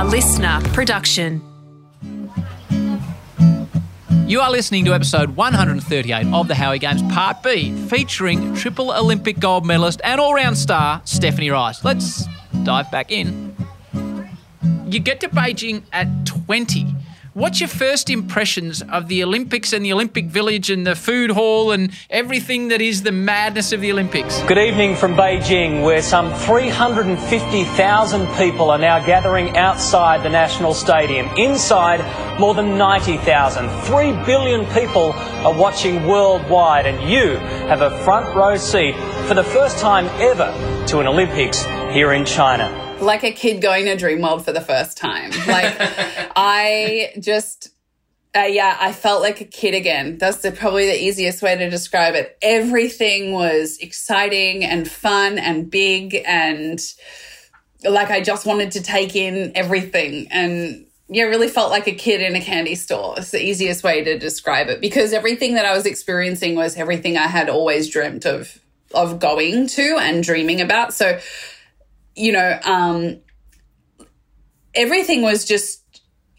a listener production. You are listening to episode 138 of the Howie Games Part B, featuring triple Olympic gold medalist and all round star Stephanie Rice. Let's dive back in. You get to Beijing at 20. What's your first impressions of the Olympics and the Olympic Village and the food hall and everything that is the madness of the Olympics? Good evening from Beijing, where some 350,000 people are now gathering outside the National Stadium. Inside, more than 90,000. Three billion people are watching worldwide, and you have a front row seat for the first time ever to an Olympics here in China like a kid going to Dreamworld for the first time. Like I just uh, yeah, I felt like a kid again. That's the, probably the easiest way to describe it. Everything was exciting and fun and big and like I just wanted to take in everything and yeah, really felt like a kid in a candy store. It's the easiest way to describe it because everything that I was experiencing was everything I had always dreamt of of going to and dreaming about. So you know, um, everything was just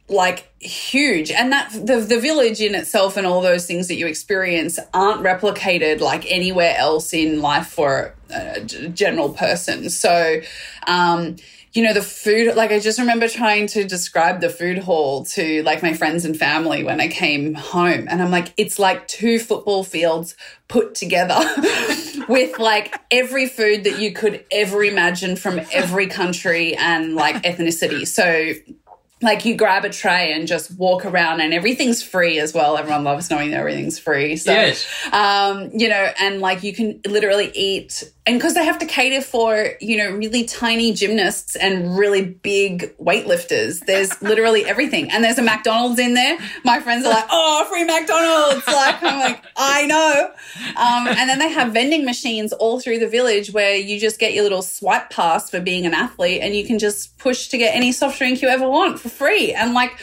like huge. And that the the village in itself and all those things that you experience aren't replicated like anywhere else in life for a general person. So um you know, the food, like I just remember trying to describe the food hall to like my friends and family when I came home. And I'm like, it's like two football fields put together with like every food that you could ever imagine from every country and like ethnicity. So like you grab a tray and just walk around and everything's free as well. Everyone loves knowing that everything's free. So, yes. um, you know, and like you can literally eat and because they have to cater for, you know, really tiny gymnasts and really big weightlifters, there's literally everything. And there's a McDonald's in there. My friends are like, oh, free McDonald's. Like, I'm like, I know. Um, and then they have vending machines all through the village where you just get your little swipe pass for being an athlete and you can just push to get any soft drink you ever want for free. And like,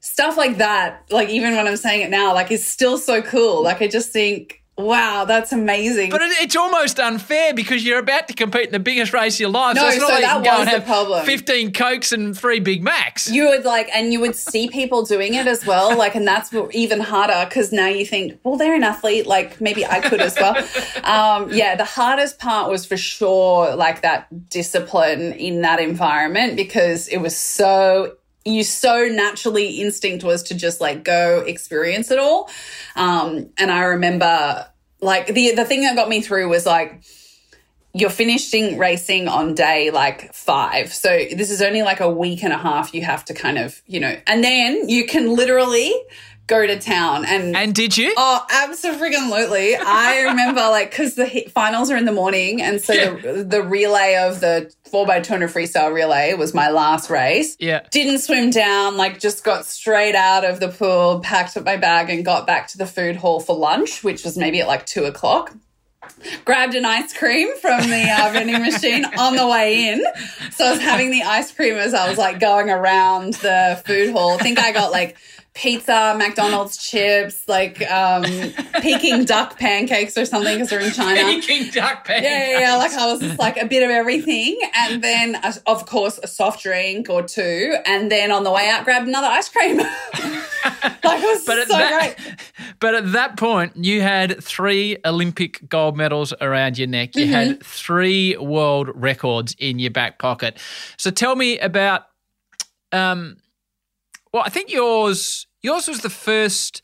stuff like that, like even when I'm saying it now, like is still so cool. Like I just think Wow, that's amazing. But it's almost unfair because you're about to compete in the biggest race of your life. No, so, it's not so like that you can go was and the have problem. 15 Cokes and three Big Macs. You would like, and you would see people doing it as well. Like, and that's even harder because now you think, well, they're an athlete. Like, maybe I could as well. um, yeah, the hardest part was for sure like that discipline in that environment because it was so you so naturally instinct was to just like go experience it all. Um, and I remember like the the thing that got me through was like you're finishing racing on day like five. So this is only like a week and a half you have to kind of, you know, and then you can literally go to town and and did you oh absolutely i remember like because the finals are in the morning and so Yeah. the, the relay of the 4x200 freestyle relay was my last race Yeah. didn't swim down like just got straight out of the pool packed up my bag and got back to the food hall for lunch which was maybe at like two o'clock grabbed an ice cream from the uh, vending machine on the way in. So I was having the ice cream as I was like going around the food hall. I think I got like pizza, McDonald's chips, like um, Peking duck pancakes or something because they're in China. Peking duck pancakes. Yeah, yeah, yeah. Like I was just like a bit of everything. And then, uh, of course, a soft drink or two. And then on the way out, grabbed another ice cream. like it was But so that, great. but at that point, you had three Olympic gold medals around your neck. You Mm-hmm. had three world records in your back pocket. So tell me about. Um, well, I think yours yours was the first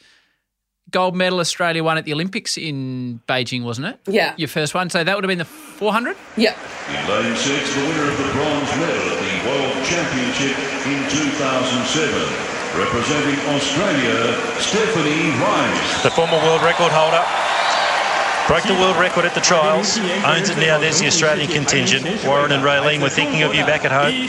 gold medal Australia won at the Olympics in Beijing, wasn't it? Yeah. Your first one. So that would have been the 400. Yeah. In lane six, the winner of the bronze medal at the World Championship in 2007. Representing Australia, Stephanie Rice. the former world record holder. Broke the world record at the trials, owns it now. There's the Australian contingent. Warren and Raylene were thinking of you back at home.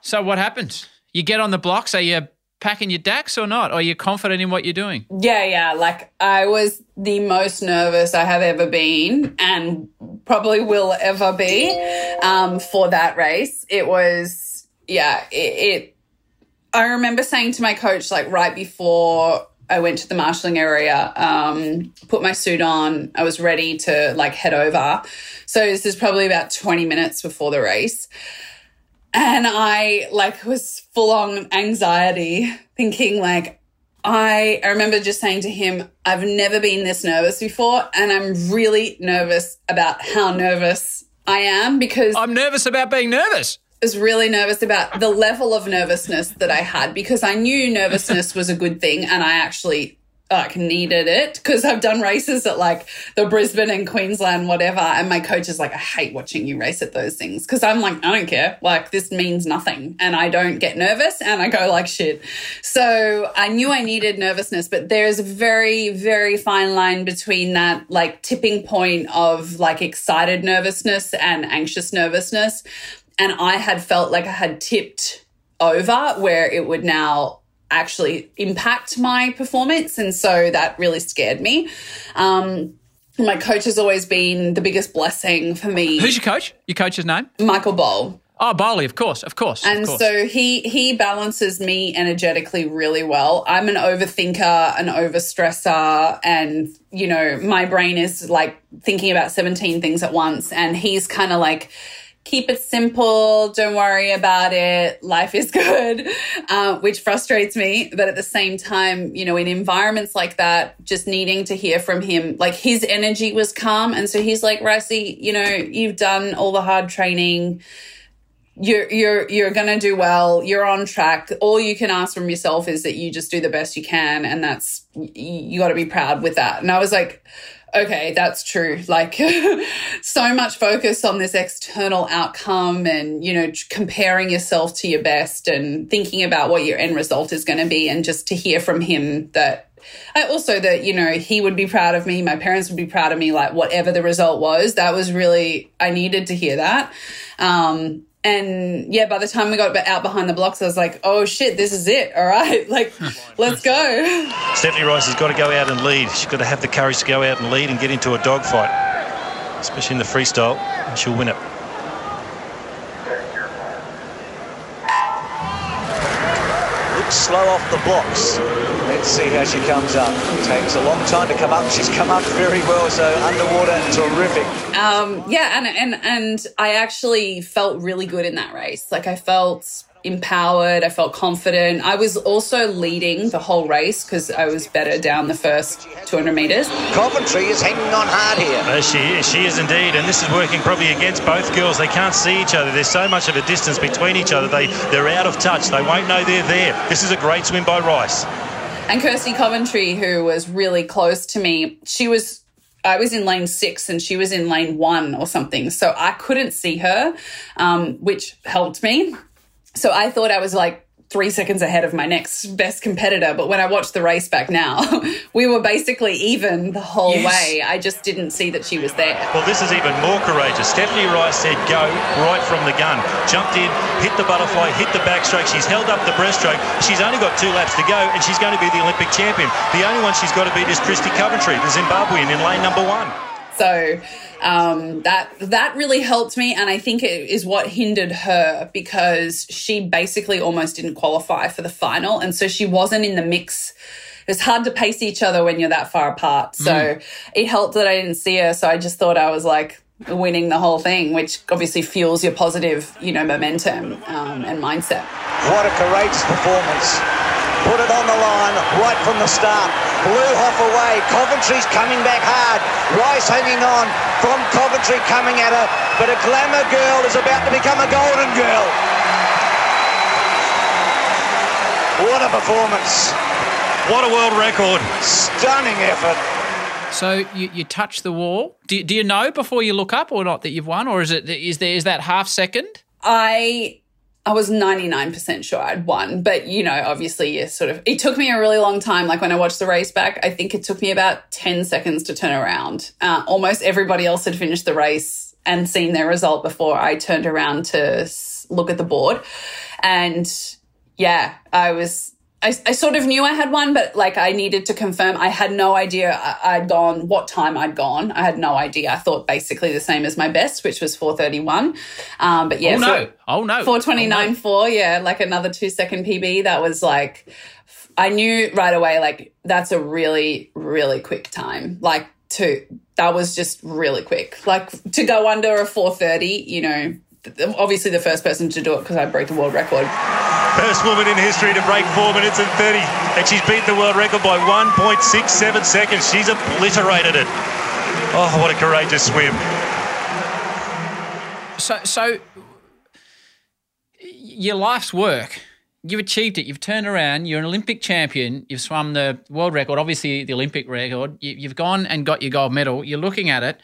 So what happened? You get on the blocks. Are you packing your DAX or not? Are you confident in what you're doing? Yeah, yeah. Like I was the most nervous I have ever been and probably will ever be um, for that race. It was, yeah, it, it, I remember saying to my coach, like right before I went to the marshalling area, um, put my suit on, I was ready to like head over. So this is probably about 20 minutes before the race. And I like was full on anxiety, thinking like, I, I remember just saying to him, I've never been this nervous before. And I'm really nervous about how nervous I am because I'm nervous about being nervous. I was really nervous about the level of nervousness that I had because I knew nervousness was a good thing and I actually like needed it because I've done races at like the Brisbane and Queensland, whatever. And my coach is like, I hate watching you race at those things because I'm like, I don't care. Like, this means nothing. And I don't get nervous and I go like shit. So I knew I needed nervousness, but there's a very, very fine line between that like tipping point of like excited nervousness and anxious nervousness. And I had felt like I had tipped over where it would now actually impact my performance. And so that really scared me. Um, my coach has always been the biggest blessing for me. Who's your coach? Your coach's name? Michael Bohl. Oh, Bowley, of course, of course. And of course. so he he balances me energetically really well. I'm an overthinker, an overstressor, and you know, my brain is like thinking about 17 things at once. And he's kind of like, keep it simple. Don't worry about it. Life is good, uh, which frustrates me. But at the same time, you know, in environments like that, just needing to hear from him, like his energy was calm. And so he's like, Ricey, you know, you've done all the hard training. You're you're you're gonna do well. You're on track. All you can ask from yourself is that you just do the best you can, and that's you got to be proud with that. And I was like, okay, that's true. Like so much focus on this external outcome and, you know, comparing yourself to your best and thinking about what your end result is going to be. And just to hear from him that I also that, you know, he would be proud of me. My parents would be proud of me, like whatever the result was. That was really, I needed to hear that. Um, and yeah, by the time we got out behind the blocks, I was like, oh shit, this is it. All right, like, let's go. Stephanie Rice has got to go out and lead. She's got to have the courage to go out and lead and get into a dogfight, especially in the freestyle, and she'll win it. Slow off the blocks. Let's see how she comes up. Takes a long time to come up. She's come up very well, so underwater, terrific. Um, yeah, and and and I actually felt really good in that race. Like I felt empowered. I felt confident. I was also leading the whole race because I was better down the first 200 metres. Coventry is hanging on hard here. Uh, she is, she is indeed, and this is working probably against both girls. They can't see each other. There's so much of a distance between each other. They they're out of touch. They won't know they're there. This is a great swim by Rice. And Kirsty Coventry, who was really close to me, she was I was in lane six and she was in lane one or something. So I couldn't see her, um, which helped me. So I thought I was like three seconds ahead of my next best competitor. But when I watched the race back now, we were basically even the whole Yes. way. I just didn't see that she was there. Well, this is even more courageous. Stephanie Rice said go right from the gun. Jumped in, hit the butterfly, hit the backstroke. She's held up the breaststroke. She's only got two laps to go, and she's going to be the Olympic champion. The only one she's got to beat is Kirsty Coventry, the Zimbabwean, in lane number one. So um, that that really helped me, and I think it is what hindered her because she basically almost didn't qualify for the final, and so she wasn't in the mix. It's hard to pace each other when you're that far apart. So it helped that I didn't see her. So I just thought I was like winning the whole thing, which obviously fuels your positive, you know, momentum um, and mindset. What a courageous performance. Put it on the line right from the start. Blew Hoff away. Coventry's coming back hard. Rice hanging on from Coventry coming at her. But a glamour girl is about to become a golden girl. What a performance. What a world record. Stunning effort. So you, you touch the wall. Do, do you know before you look up or not that you've won, or is it is there is that half second? I I was 99% sure I'd won, but you know, obviously, you sort of, it took me a really long time. Like when I watched the race back, I think it took me about 10 seconds to turn around. Uh, almost everybody else had finished the race and seen their result before I turned around to look at the board. And yeah, I was, I, I sort of knew I had won, but like I needed to confirm. I had no idea I- I'd gone, what time I'd gone. I had no idea. I thought basically the same as my best, which was 431. Um, but yeah, oh no! Oh no! Four twenty nine Oh, no. four, yeah, like another two second PB. That was like, I knew right away, like that's a really really quick time. Like to that was just really quick. Like to go under a four thirty, you know, obviously the first person to do it because I broke the world record. First woman in history to break 4 minutes and 30. And she's beat the world record by 1.67 seconds. She's obliterated it. Oh, what a courageous swim. So, so your life's work, you've achieved it. You've turned around. You're an Olympic champion. You've swum the world record, obviously the Olympic record. You, you've gone and got your gold medal. You're looking at it,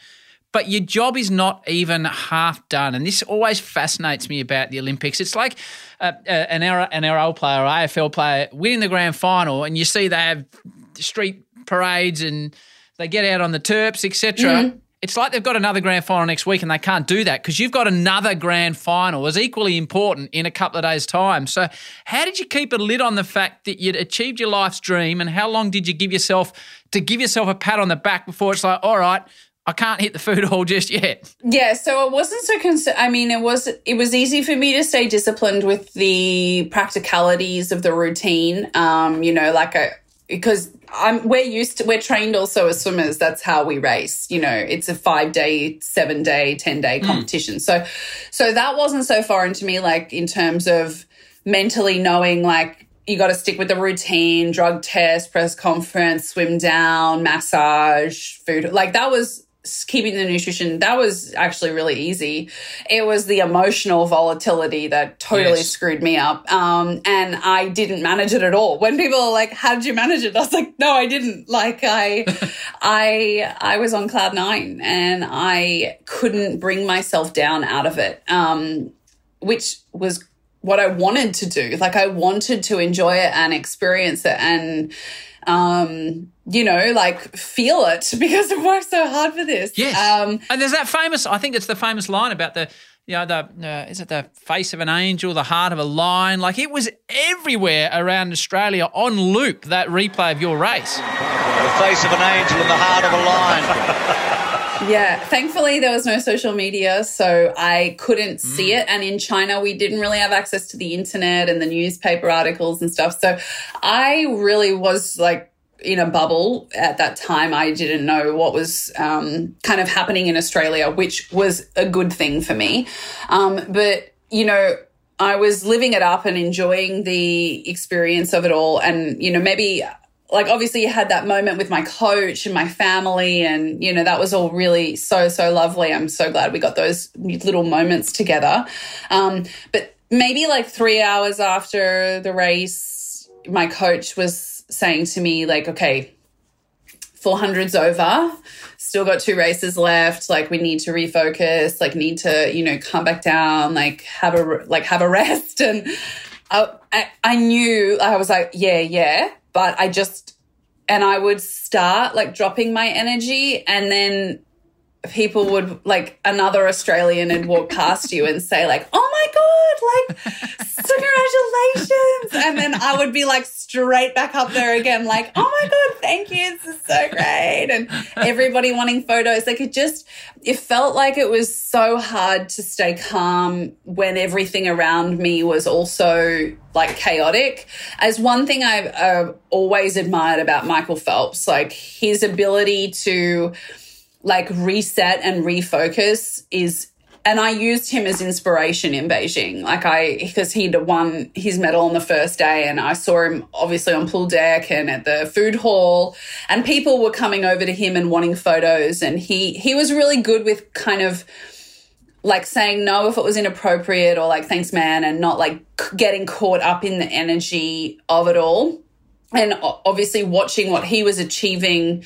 but your job is not even half done. And this always fascinates me about the Olympics. It's like uh, uh, an NRL player, AFL player, winning the grand final, and you see they have street parades and they get out on the terps, etc. It's like they've got another grand final next week and they can't do that because you've got another grand final as equally important in a couple of days' time. So, how did you keep a lid on the fact that you'd achieved your life's dream and how long did you give yourself to give yourself a pat on the back before it's like, all right, I can't hit the food hall just yet? Yeah, so it wasn't so concerned. I mean, it was it was easy for me to stay disciplined with the practicalities of the routine. Um, you know, like I because I'm we're used to we're trained also as swimmers. That's how we race. You know, it's a five day, seven day, ten day competition. So, so that wasn't so foreign to me. Like in terms of mentally knowing, like you got to stick with the routine, drug test, press conference, swim down, massage, food. Like that was keeping the nutrition that was actually really easy. It was the emotional volatility that totally Yes. screwed me up. Um, and i didn't manage it at all. When people are like how did you manage it? I was like no i didn't. Like i i i was on cloud nine and i couldn't bring myself down out of it. Um, which was what i wanted to do. Like i wanted to enjoy it and experience it and um you know like feel it because i've worked so hard for this Yes. um and there's that famous, I think it's the famous line about the, you know, the, uh, is it the face of an angel, the heart of a lion? Like it was everywhere around Australia on loop, that replay of your race. The face of an angel and the heart of a lion. Yeah, thankfully there was no social media, so I couldn't see it. And in China, we didn't really have access to the internet and the newspaper articles and stuff. So I really was like in a bubble at that time. I didn't know what was um, kind of happening in Australia, which was a good thing for me. Um, but, you know, I was living it up and enjoying the experience of it all. And, you know, maybe like obviously you had that moment with my coach and my family and you know that was all really so so lovely. I'm so glad we got those little moments together. Um, but maybe like three hours after the race my coach was saying to me like okay 400's over. Still got two races left. Like we need to refocus. Like need to you know come back down. Like have a like have a rest. And I, I, I knew I was like, yeah, yeah, but I just, and I would start like dropping my energy and then people would like another Australian and walk past you and say like, oh my God, like, congratulations. And then I would be like straight back up there again, like, oh my God, thank you. This is so great. And everybody wanting photos. Like it just, it felt like it was so hard to stay calm when everything around me was also like chaotic. As one thing I've uh, always admired about Michael Phelps, like his ability to like reset and refocus is and I used him as inspiration in Beijing. Like I, because he'd won his medal on the first day, and I saw him obviously on pool deck and at the food hall, and people were coming over to him and wanting photos, and he he was really good with kind of like saying no if it was inappropriate or like thanks man, and not like getting caught up in the energy of it all, and obviously watching what he was achieving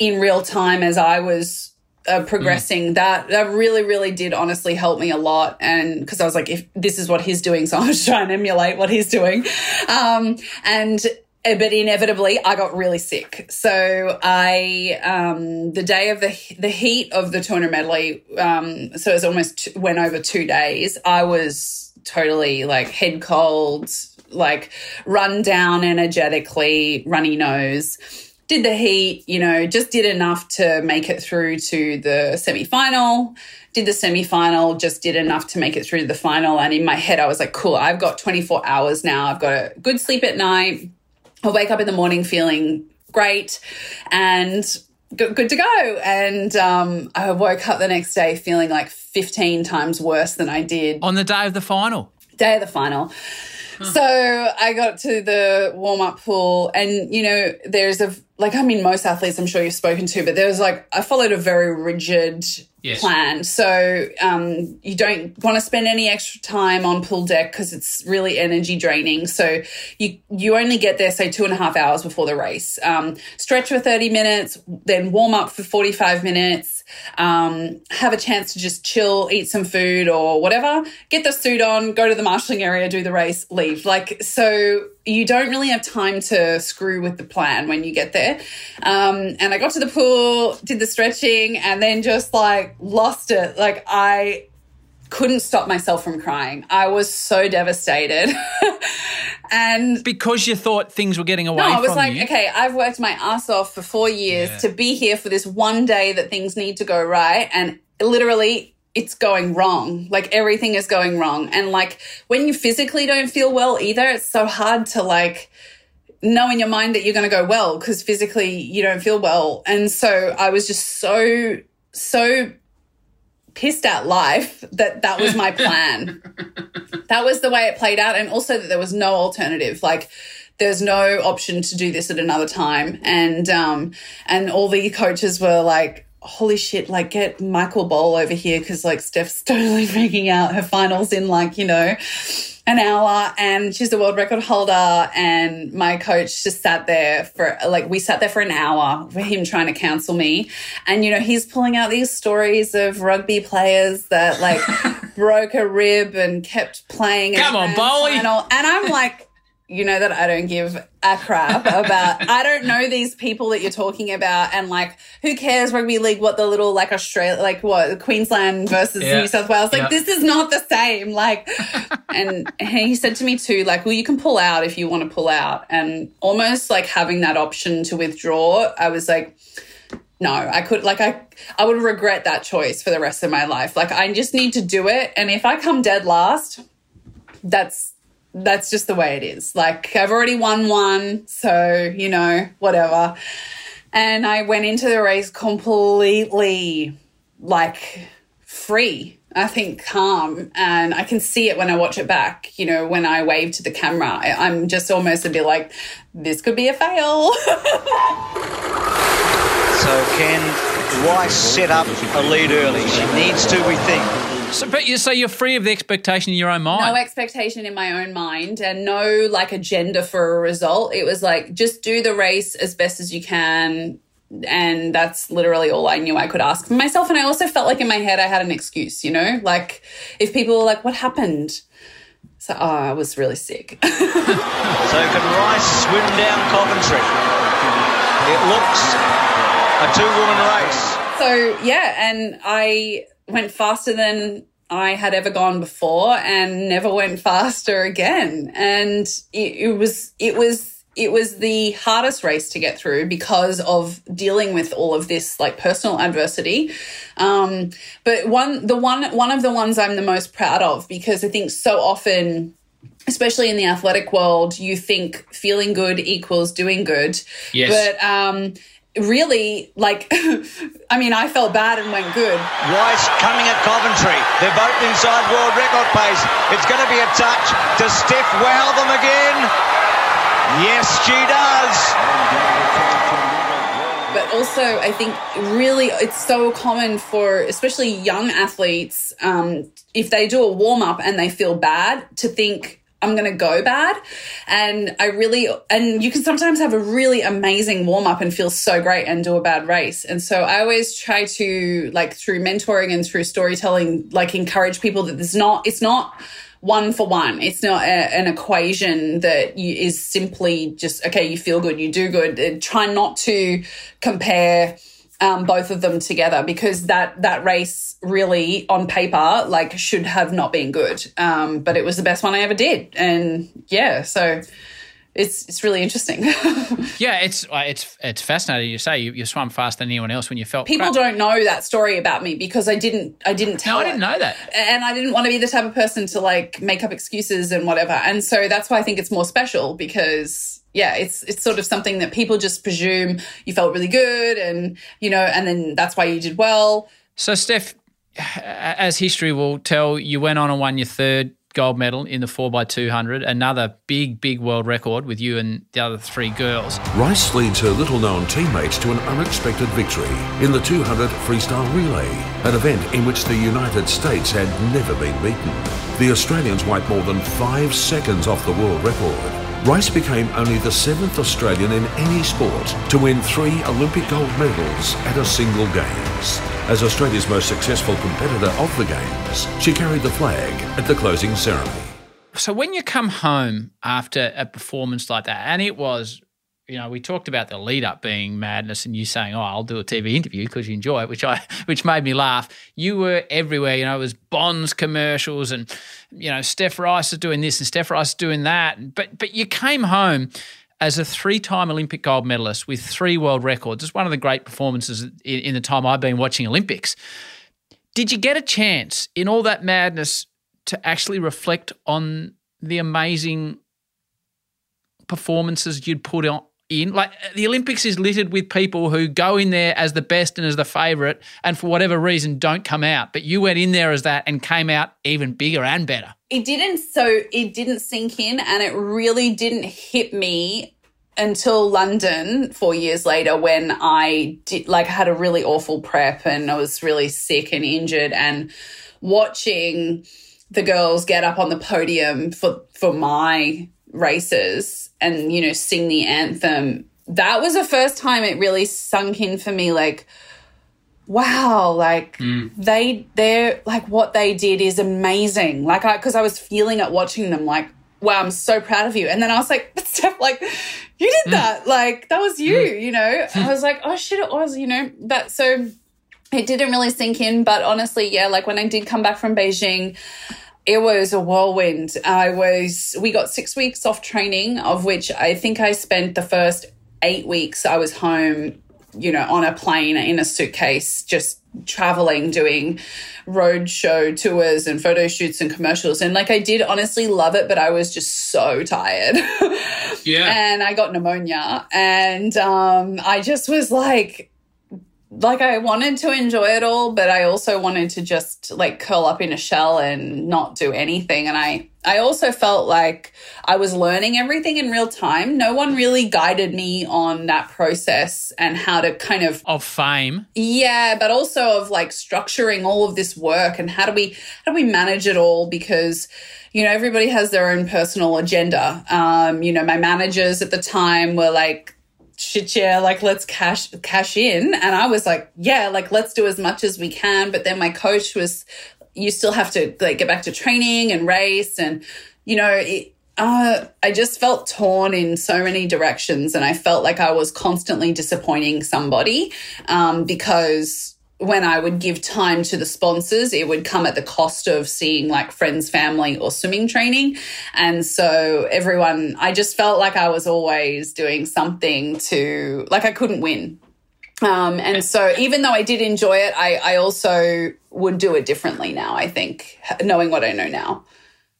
in real time as I was uh, progressing that that really really did honestly help me a lot. And because i was like if this is what he's doing so i was trying to emulate what he's doing. Um and uh, but inevitably i got really sick. So i um the day of the the heat of the tournament medley um so it was almost t- went over two days i was totally like head cold like run down energetically runny nose did the heat, you know, just did enough to make it through to the semi final. Did the semi final, just did enough to make it through to the final. And in my head, I was like, cool, I've got 24 hours now. I've got a good sleep at night. I'll wake up in the morning feeling great. And good, good to go. And um, I woke up the next day feeling like 15 times worse than I did On the day of the final. day of the final. So I got to the warm up pool, and you know, there's a like, I mean, most athletes I'm sure you've spoken to, but there was like, I followed a very rigid Yes. plan. So um, you don't want to spend any extra time on pool deck because it's really energy draining. So you you only get there, say, two and a half hours before the race. Um, stretch for 30 minutes, then warm up for 45 minutes, um, have a chance to just chill, eat some food or whatever, get the suit on, go to the marshalling area, do the race, leave. Like, so you don't really have time to screw with the plan when you get there. Um, and I got to the pool, did the stretching, and then just like lost it. Like, I couldn't stop myself from crying. I was so devastated. and Because you thought things were getting away no, I was like, you. okay, I've worked my ass off for four years Yeah. to be here for this one day that things need to go right. And literally, it's going wrong. Like everything is going wrong. And like when you physically don't feel well either, it's so hard to like know in your mind that you're going to go well because physically you don't feel well. And so I was just so, so pissed at life that that was my plan. that was the way it played out. And also that there was no alternative. Like, there's no option to do this at another time. And, um, and all the coaches were like, holy shit, like get Michael Bohl over here because like Steph's totally freaking out. Her finals in like, you know, an hour and she's the world record holder. And my coach just sat there for like, we sat there for an hour for him trying to counsel me. And, you know, he's pulling out these stories of rugby players that like broke a rib and kept playing. Come on, Bowie. final. And I'm like, you know that I don't give a crap about. I don't know these people that you're talking about, and like, who cares rugby league? What the little like Australia, like what Queensland versus Yeah. New South Wales? Like, Yeah. this is not the same. Like, and he said to me too, like, well, you can pull out if you want to pull out, and almost like having that option to withdraw. I was like, no, I could like I I would regret that choice for the rest of my life. Like, I just need to do it, and if I come dead last, that's that's just the way it is. Like I've already won one, so you know, whatever. And I went into the race completely like free. I think calm, and I can see it when I watch it back. You know, when I wave to the camera, I, I'm just almost a bit like, this could be a fail. So Ken, why set up a lead early? She needs to, we think. So, but you, so you're free of the expectation in your own mind. no expectation in my own mind and no like agenda for a result. It was like just do the race as best as you can. And that's literally all I knew I could ask for myself. And I also felt like in my head I had an excuse, you know? Like if people were like, what happened? So, oh, I was really sick. So can Rice swim down Coventry? It looks a two-woman race. So yeah, and I went faster than I had ever gone before, and never went faster again. And it, it was it was it was the hardest race to get through because of dealing with all of this like personal adversity. Um, but one the one one of the ones I'm the most proud of because I think so often especially in the athletic world, you think feeling good equals doing good. Yes. But um, really, like, I mean, I felt bad and went good. Rice coming at Coventry. They're both inside world record pace. It's going to be a touch. Does Steph wow them again? Yes, she does. But also, I think really it's so common for especially young athletes, um, if they do a warm up and they feel bad, to think, I'm going to go bad. And I really, and you can sometimes have a really amazing warm up and feel so great and do a bad race. And so I always try to, like, through mentoring and through storytelling, like, encourage people that there's not, it's not, one for one. It's not a, an equation that you, is simply just okay. You feel good, you do good. Try not to compare um, both of them together because that that race really on paper like should have not been good. Um, but it was the best one I ever did, and yeah, so it's it's really interesting. yeah, it's uh, it's it's fascinating. You say you, you swam faster than anyone else when you felt People crap. don't know that story about me because I didn't I didn't tell. No, I didn't know that. and I didn't want to be the type of person to like make up excuses and whatever. And so that's why I think it's more special because yeah, it's it's sort of something that people just presume you felt really good, and you know, and then that's why you did well. So, Steph, as history will tell, you went on and won your third gold medal in the 4x200, another big, big world record with you and the other three girls. Rice leads her little known teammates to an unexpected victory in the 200 freestyle relay, an event in which the United States had never been beaten. The Australians wiped more than five seconds off the world record. Rice became only the seventh Australian in any sport to win three Olympic gold medals at a single Games. As Australia's most successful competitor of the Games, she carried the flag at the closing ceremony. So when you come home after a performance like that, and it was, you know, we talked about the lead up being madness, and you saying, "Oh, I'll do a TV interview because you enjoy it," which I, which made me laugh. You were everywhere. You know, it was Bonds commercials, and you know, Steph Rice is doing this and Steph Rice is doing that. But but you came home as a three-time Olympic gold medalist with three world records. It's one of the great performances in, in the time I've been watching Olympics. Did you get a chance in all that madness to actually reflect on the amazing performances you'd put on in. Like the olympics is littered with people who go in there as the best and as the favorite and for whatever reason don't come out but you went in there as that and came out even bigger and better. It didn't so it didn't sink in and it really didn't hit me until london four years later when i did like had a really awful prep and i was really sick and injured and watching the girls get up on the podium for for my races and you know sing the anthem. That was the first time it really sunk in for me like wow like mm. they they're like what they did is amazing. Like i because i was feeling it watching them like wow i'm so proud of you. And then i was like but steph like you did mm. that. Like that was you mm. you know? I was like oh shit it was you know? That so it didn't really sink in. But honestly yeah like when i did come back from beijing it was a whirlwind. I was, we got six weeks off training, of which I think I spent the first eight weeks I was home, you know, on a plane in a suitcase, just traveling, doing road show tours and photo shoots and commercials. And like I did honestly love it, but I was just so tired. yeah. And I got pneumonia. And um, I just was like, like I wanted to enjoy it all, but I also wanted to just like curl up in a shell and not do anything. And I, I also felt like I was learning everything in real time. No one really guided me on that process and how to kind of of fame. Yeah, but also of like structuring all of this work and how do we how do we manage it all because you know everybody has their own personal agenda. Um, you know, my managers at the time were like shit yeah like let's cash cash in. And i was like yeah like let's do as much as we can. But then my coach was you still have to like get back to training and race. And you know it, uh, I just felt torn in so many directions, and I felt like I was constantly disappointing somebody um, because when I would give time to the sponsors, it would come at the cost of seeing like friends, family, or swimming training. And so everyone, I just felt like I was always doing something to, like, I couldn't win. Um, and so even though I did enjoy it, I, I also would do it differently now, I think, knowing what I know now.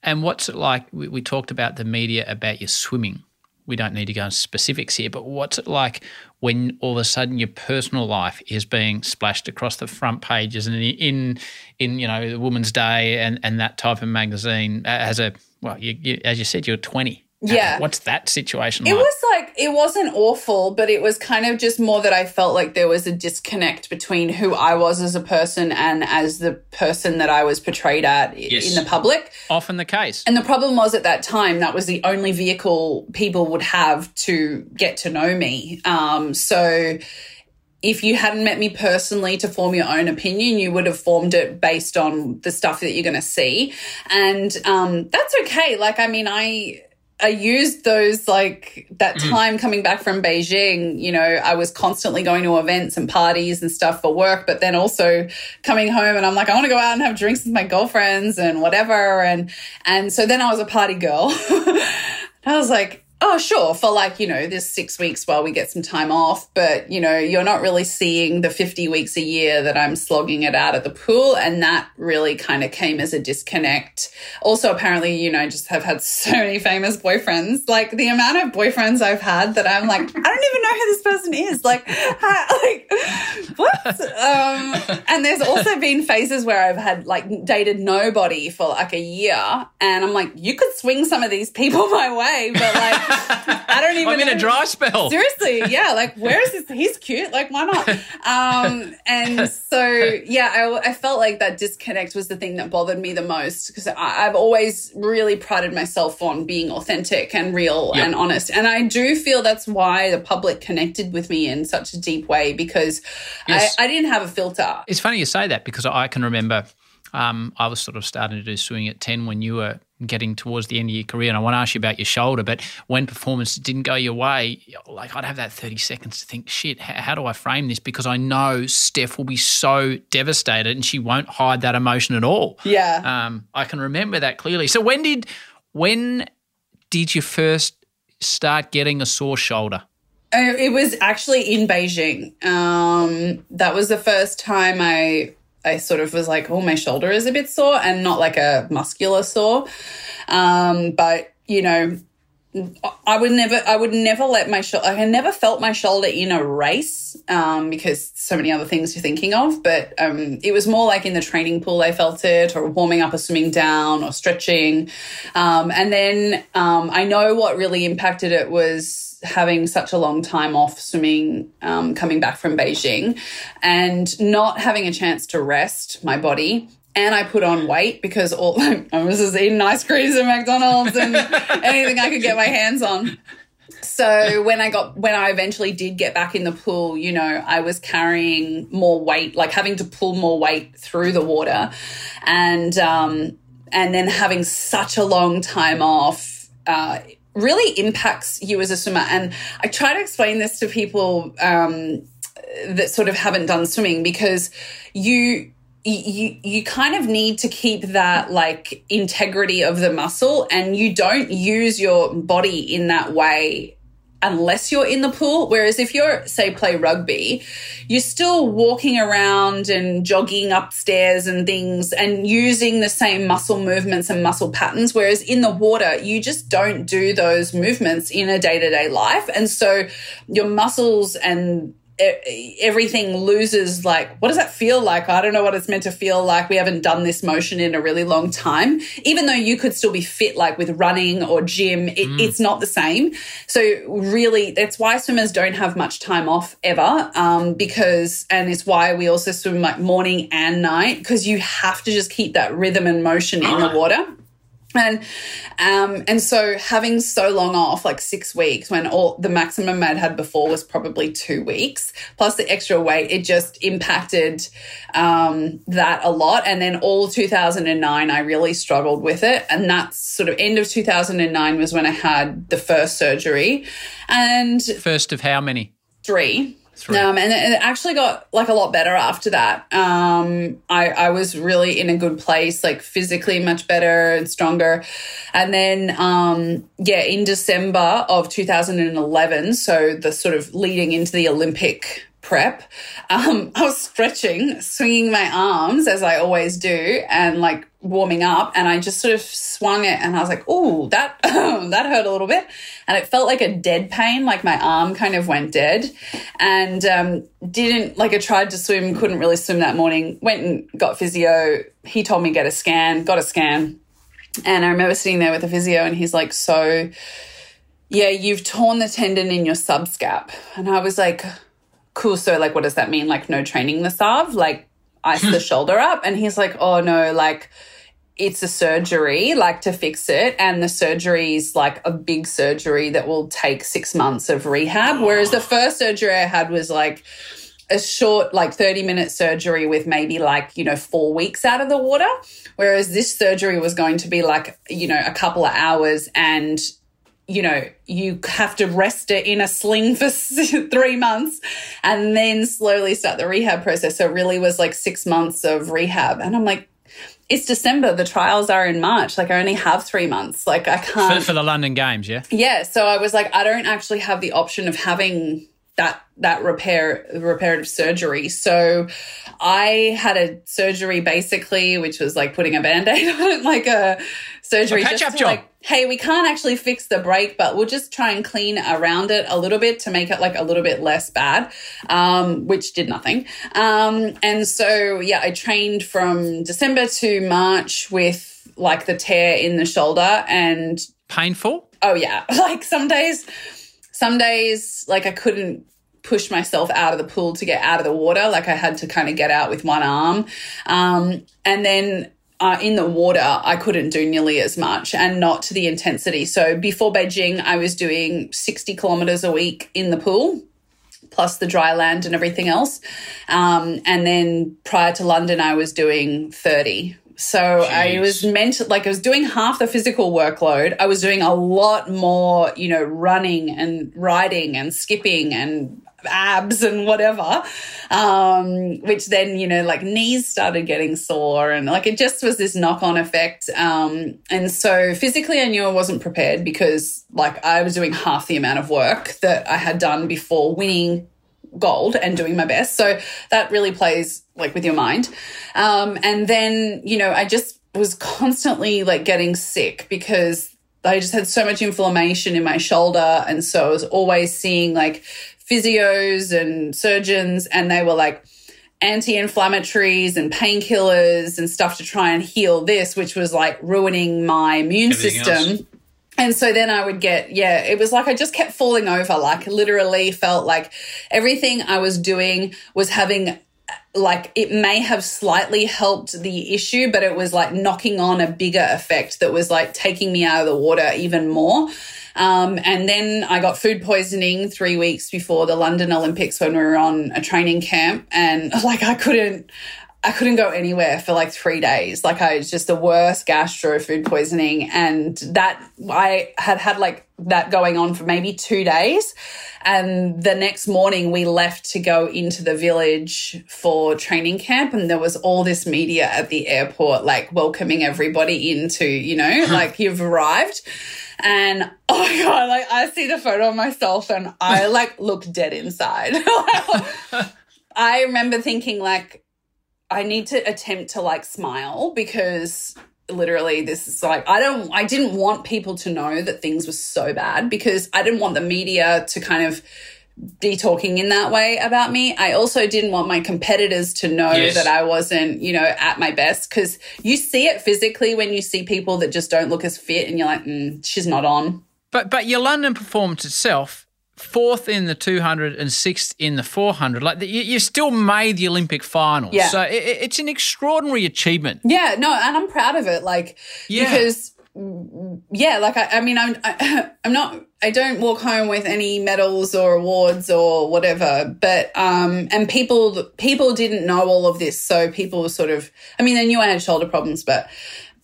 And what's it like? We, we talked about the media about your swimming we don't need to go into specifics here, but what's it like when all of a sudden your personal life is being splashed across the front pages and in in you know the Woman's Day and and that type of magazine uh, as a well, you, you, as you said, you're 20. Yeah. What's that situation it like? was like, it wasn't awful, but it was kind of just more that I felt like there was a disconnect between who I was as a person and as the person that I was portrayed at yes. in the public. Often the case. And the problem was at that time, that was the only vehicle people would have to get to know me. Um, so if you hadn't met me personally to form your own opinion, you would have formed it based on the stuff that you're going to see. And um, that's okay. Like, I mean, I I used those like that mm. time coming back from Beijing. You know, I was constantly going to events and parties and stuff for work, but then also coming home and I'm like, I want to go out and have drinks with my girlfriends and whatever. And and so then I was a party girl. I was like, Oh, sure. For like, you know, this six weeks while we get some time off, but, you know, you're not really seeing the 50 weeks a year that I'm slogging it out at the pool. And that really kind of came as a disconnect. Also, apparently, you know, I just have had so many famous boyfriends. Like the amount of boyfriends I've had that I'm like, I don't even know who this person is. Like, how, like what? Um, and there's also been phases where I've had like dated nobody for like a year. And I'm like, you could swing some of these people my way, but like, I don't even. I'm in know. a dry spell. Seriously, yeah. Like, where is this? He's cute. Like, why not? Um, and so, yeah, I, I felt like that disconnect was the thing that bothered me the most because I've always really prided myself on being authentic and real Yep. and honest. And I do feel that's why the public connected with me in such a deep way because Yes. I, I didn't have a filter. It's funny you say that because I can remember um, I was sort of starting to do swimming at 10 when you were getting towards the end of your career. And I want to ask you about your shoulder, but when performance didn't go your way, like I'd have that 30 seconds to think, shit, how do I frame this? Because I know Steph will be so devastated and she won't hide that emotion at all. Yeah. Um, I can remember that clearly. So when did when did you first start getting a sore shoulder? Uh, It was actually in Beijing. Um, that was the first time I I sort of was like, oh, my shoulder is a bit sore, and not like a muscular sore. Um, but you know, I would never, I would never let my shoulder. I never felt my shoulder in a race um, because so many other things you're thinking of. But um, it was more like in the training pool, I felt it, or warming up or swimming down or stretching. Um, and then um, I know what really impacted it was having such a long time off swimming, um, coming back from Beijing, and not having a chance to rest my body and I put on weight because all I was just eating ice creams at McDonald's and anything I could get my hands on. So when I got when I eventually did get back in the pool, you know, I was carrying more weight, like having to pull more weight through the water, and um, and then having such a long time off. Uh, really impacts you as a swimmer. And i try to explain this to people um, that sort of haven't done swimming because you you you kind of need to keep that like integrity of the muscle and you don't use your body in that way unless you're in the pool. Whereas if you're say play rugby you're still walking around and jogging upstairs and things and using the same muscle movements and muscle patterns. Whereas in the water you just don't do those movements in a day-to-day life. And so your muscles and everything loses like what does that feel like? I don't know what it's meant to feel like. We haven't done this motion in a really long time. Even though you could still be fit like with running or gym it, it's not the same. So really that's why swimmers don't have much time off ever um, because and it's why we also swim like morning and night because you have to just keep that rhythm and motion in the water and um and so having so long off like six weeks when all the maximum i'd had before was probably two weeks plus the extra weight it just impacted um that a lot and then all 2009 i really struggled with it and that's sort of end of 2009 was when i had the first surgery and First of how many? three. Three. Um, and it it actually got like a lot better after that. Um, I, I was really in a good place, like physically much better and stronger. And then, um, yeah, in December of 2011, so the sort of leading into the Olympic prep, um, I was stretching, swinging my arms as I always do, and like warming up, and I just sort of swung it, and I was like, "Oh, that that hurt a little bit," and it felt like a dead pain, like my arm kind of went dead, and um, didn't like I tried to swim, couldn't really swim that morning. Went and got physio. He told me get a scan, got a scan, and I remember sitting there with the physio, and he's like, "So." Yeah, you've torn the tendon in your subscap. And I was like, cool. So, like, what does that mean? Like, no training the salve, like, ice the hmm. shoulder up. And he's like, oh, no, like, it's a surgery, like, to fix it. And the surgery is like a big surgery that will take six months of rehab. Whereas the first surgery I had was like, a short, like 30 minute surgery with maybe like, you know, four weeks out of the water. Whereas this surgery was going to be like, you know, a couple of hours and you know, you have to rest it in a sling for three months and then slowly start the rehab process. So it really was like six months of rehab. And I'm like, it's December. The trials are in March. Like I only have three months. Like I can't. for the London Games, yeah? yeah. So I was like, I don't actually have the option of having that that repair reparative surgery. So I had a surgery basically, which was like putting a band-aid on it, like a surgery. A patch-up to, job. Like, hey, we can't actually fix the break, but we'll just try and clean around it a little bit to make it like a little bit less bad, um, which did nothing. Um, and so, yeah, I trained from December to March with like the tear in the shoulder and Painful? oh yeah like some days some days like i couldn't push myself out of the pool to get out of the water like i had to kind of get out with one arm um, and then uh, in the water i couldn't do nearly as much and not to the intensity so before beijing i was doing 60 kilometers a week in the pool plus the dry land and everything else. Um, and then prior to London, I was doing 30. So I was meant like I was doing half the physical workload. I was doing a lot more, you know, running and riding and skipping and abs and whatever. Um, which then, you know, like knees started getting sore and like it just was this knock on effect. Um, and so physically I knew I wasn't prepared because like I was doing half the amount of work that I had done before winning gold and doing my best. So that really plays like with your mind. Um, and then, you know, I just was constantly like getting sick because I just had so much inflammation in my shoulder. And so I was always seeing like physios and surgeons, and they were like, anti inflammatories and painkillers and stuff to try and heal this, which was like ruining my immune Everything system. else. And so then I would get, yeah, it was like I just kept falling over, like literally felt like everything I was doing was having, like, it may have slightly helped the issue, but it was like knocking on a bigger effect that was like taking me out of the water even more. Um, and then I got food poisoning three weeks before the London Olympics when we were on a training camp. And like I couldn't, I couldn't go anywhere for like three days. Like I was just the worst gastro food poisoning. And that I had had like that going on for maybe two days. And the next morning we left to go into the village for training camp. And there was all this media at the airport, like welcoming everybody into, you know, like you've arrived. And oh my God, like I see the photo of myself and I like look dead inside. I remember thinking like, I need to attempt to like smile because literally this is like I don't I didn't want people to know that things were so bad because I didn't want the media to kind of be talking in that way about me. I also didn't want my competitors to know Yes. that I wasn't, you know, at my best because you see it physically when you see people that just don't look as fit and you're like, mm, she's not on. But but your London performance itself, fourth in the 200 and sixth in the 400, like you, you still made the Olympic final. Yeah. So it, it's an extraordinary achievement. Yeah, no, and I'm proud of it. Like, Yeah. because yeah, like I, I mean, I'm, I, I'm not, I don't walk home with any medals or awards or whatever, but, um, and people, people didn't know all of this. So people were sort of, I mean, they knew I had shoulder problems, but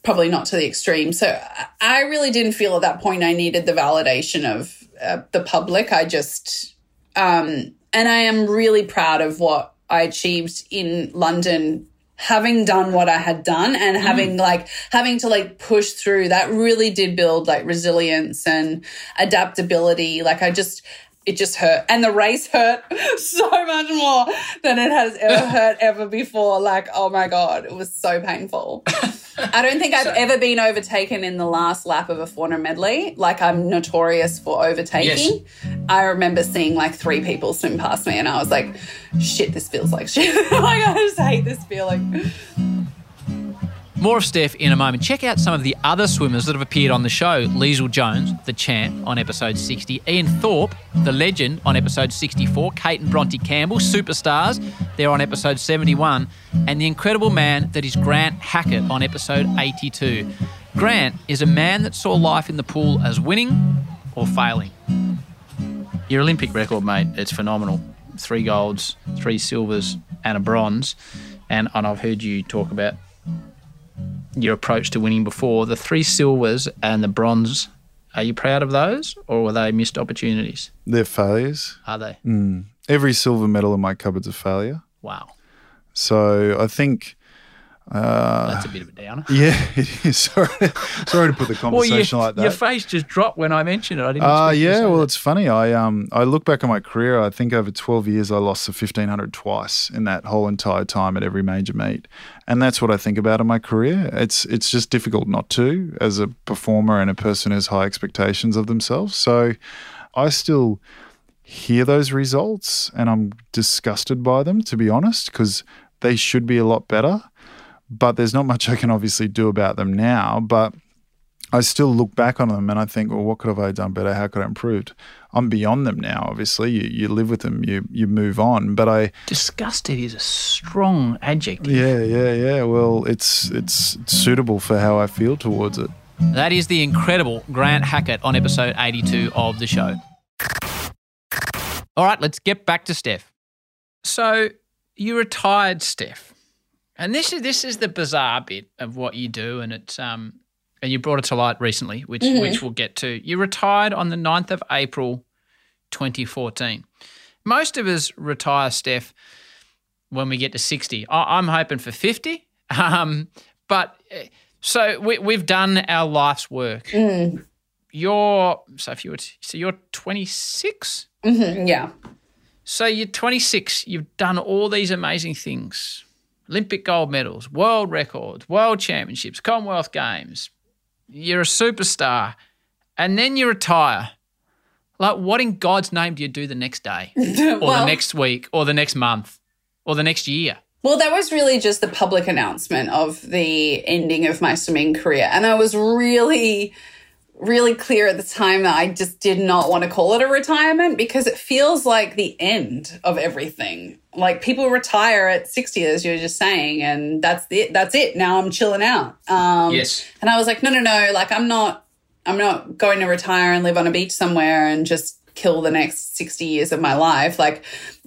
probably not to the extreme. So I- really didn't feel at that point I needed the validation of uh, the public. I just, um, and I am really proud of what I achieved in London having done what I had done and mm. having like having to like push through that really did build like resilience and adaptability. Like I just it just hurt. And the race hurt so much more than it has ever hurt ever before. Like oh my god it was so painful I don't think I've ever been overtaken in the last lap of a 400 medley. Like I'm notorious for overtaking. I remember seeing like three people swim past me, and I was like, "Shit, this feels like shit." like I just hate this feeling. More of Steph in a moment. Check out some of the other swimmers that have appeared on the show. Leisel Jones, the champ, on episode 60. Ian Thorpe, the legend, on episode 64. Kate and Bronte Campbell, superstars, they're on episode 71. And the incredible man that is Grant Hackett on episode 82. Grant is a man that saw life in the pool as winning or failing. Your Olympic record, mate, it's phenomenal. Three golds, three silvers, and a bronze. And, and I've heard you talk about your approach to winning before. The three silvers and the bronze, are you proud of those or were they missed opportunities? They're failures. Are they? Mm. Every silver medal in my cupboard's a failure. Wow. So I think That's a bit of a downer. Yeah, it is. Sorry, sorry to put the Well, conversation your, like that. your face just dropped when I mentioned it. I didn't. Uh, you yeah, well, that. it's funny. I um I look back on my career. I think over twelve years, I lost the fifteen hundred twice in that whole entire time at every major meet, and that's what I think about in my career. It's it's just difficult not to as a performer and a person who has high expectations of themselves. So, I still hear those results, and I'm disgusted by them, to be honest, because they should be a lot better. But there's not much I can obviously do about them now. But I still look back on them and I think, well, what could have I done better? How could I improved? I'm beyond them now. Obviously, you, you live with them, you you move on. But I, disgusted is a strong adjective. yeah, yeah, yeah. Well, it's it's suitable for how I feel towards it. That is the incredible Grant Hackett on episode 82 of the show. All right, let's get back to Steph. So you retired, Steph, and this is this is the bizarre bit of what you do, and it's um and you brought it to light recently, which which we'll get to. You retired on the 9th of April, 2014. Most of us retire, Steph, when we get to 60. I- I'm hoping for 50. Um, but uh, so we, we've done our life's work. You're so if you were t- so you're 26. Yeah. So you're 26. You've done all these amazing things: Olympic gold medals, world records, world championships, Commonwealth Games. You're a superstar, and then you retire. Like, what in God's name do you do the next day, or the next week, or the next month, or the next year? Well, that was really just the public announcement of the ending of my swimming career. And I was really, really clear at the time that I just did not want to call it a retirement because it feels like the end of everything. Like people retire at 60, as you were just saying, and that's it. That's it. Now I'm chilling out. Um, Yes. And I was like, no, no, no. Like I'm not, I'm not going to retire and live on a beach somewhere and just kill the next 60 years of my life. Like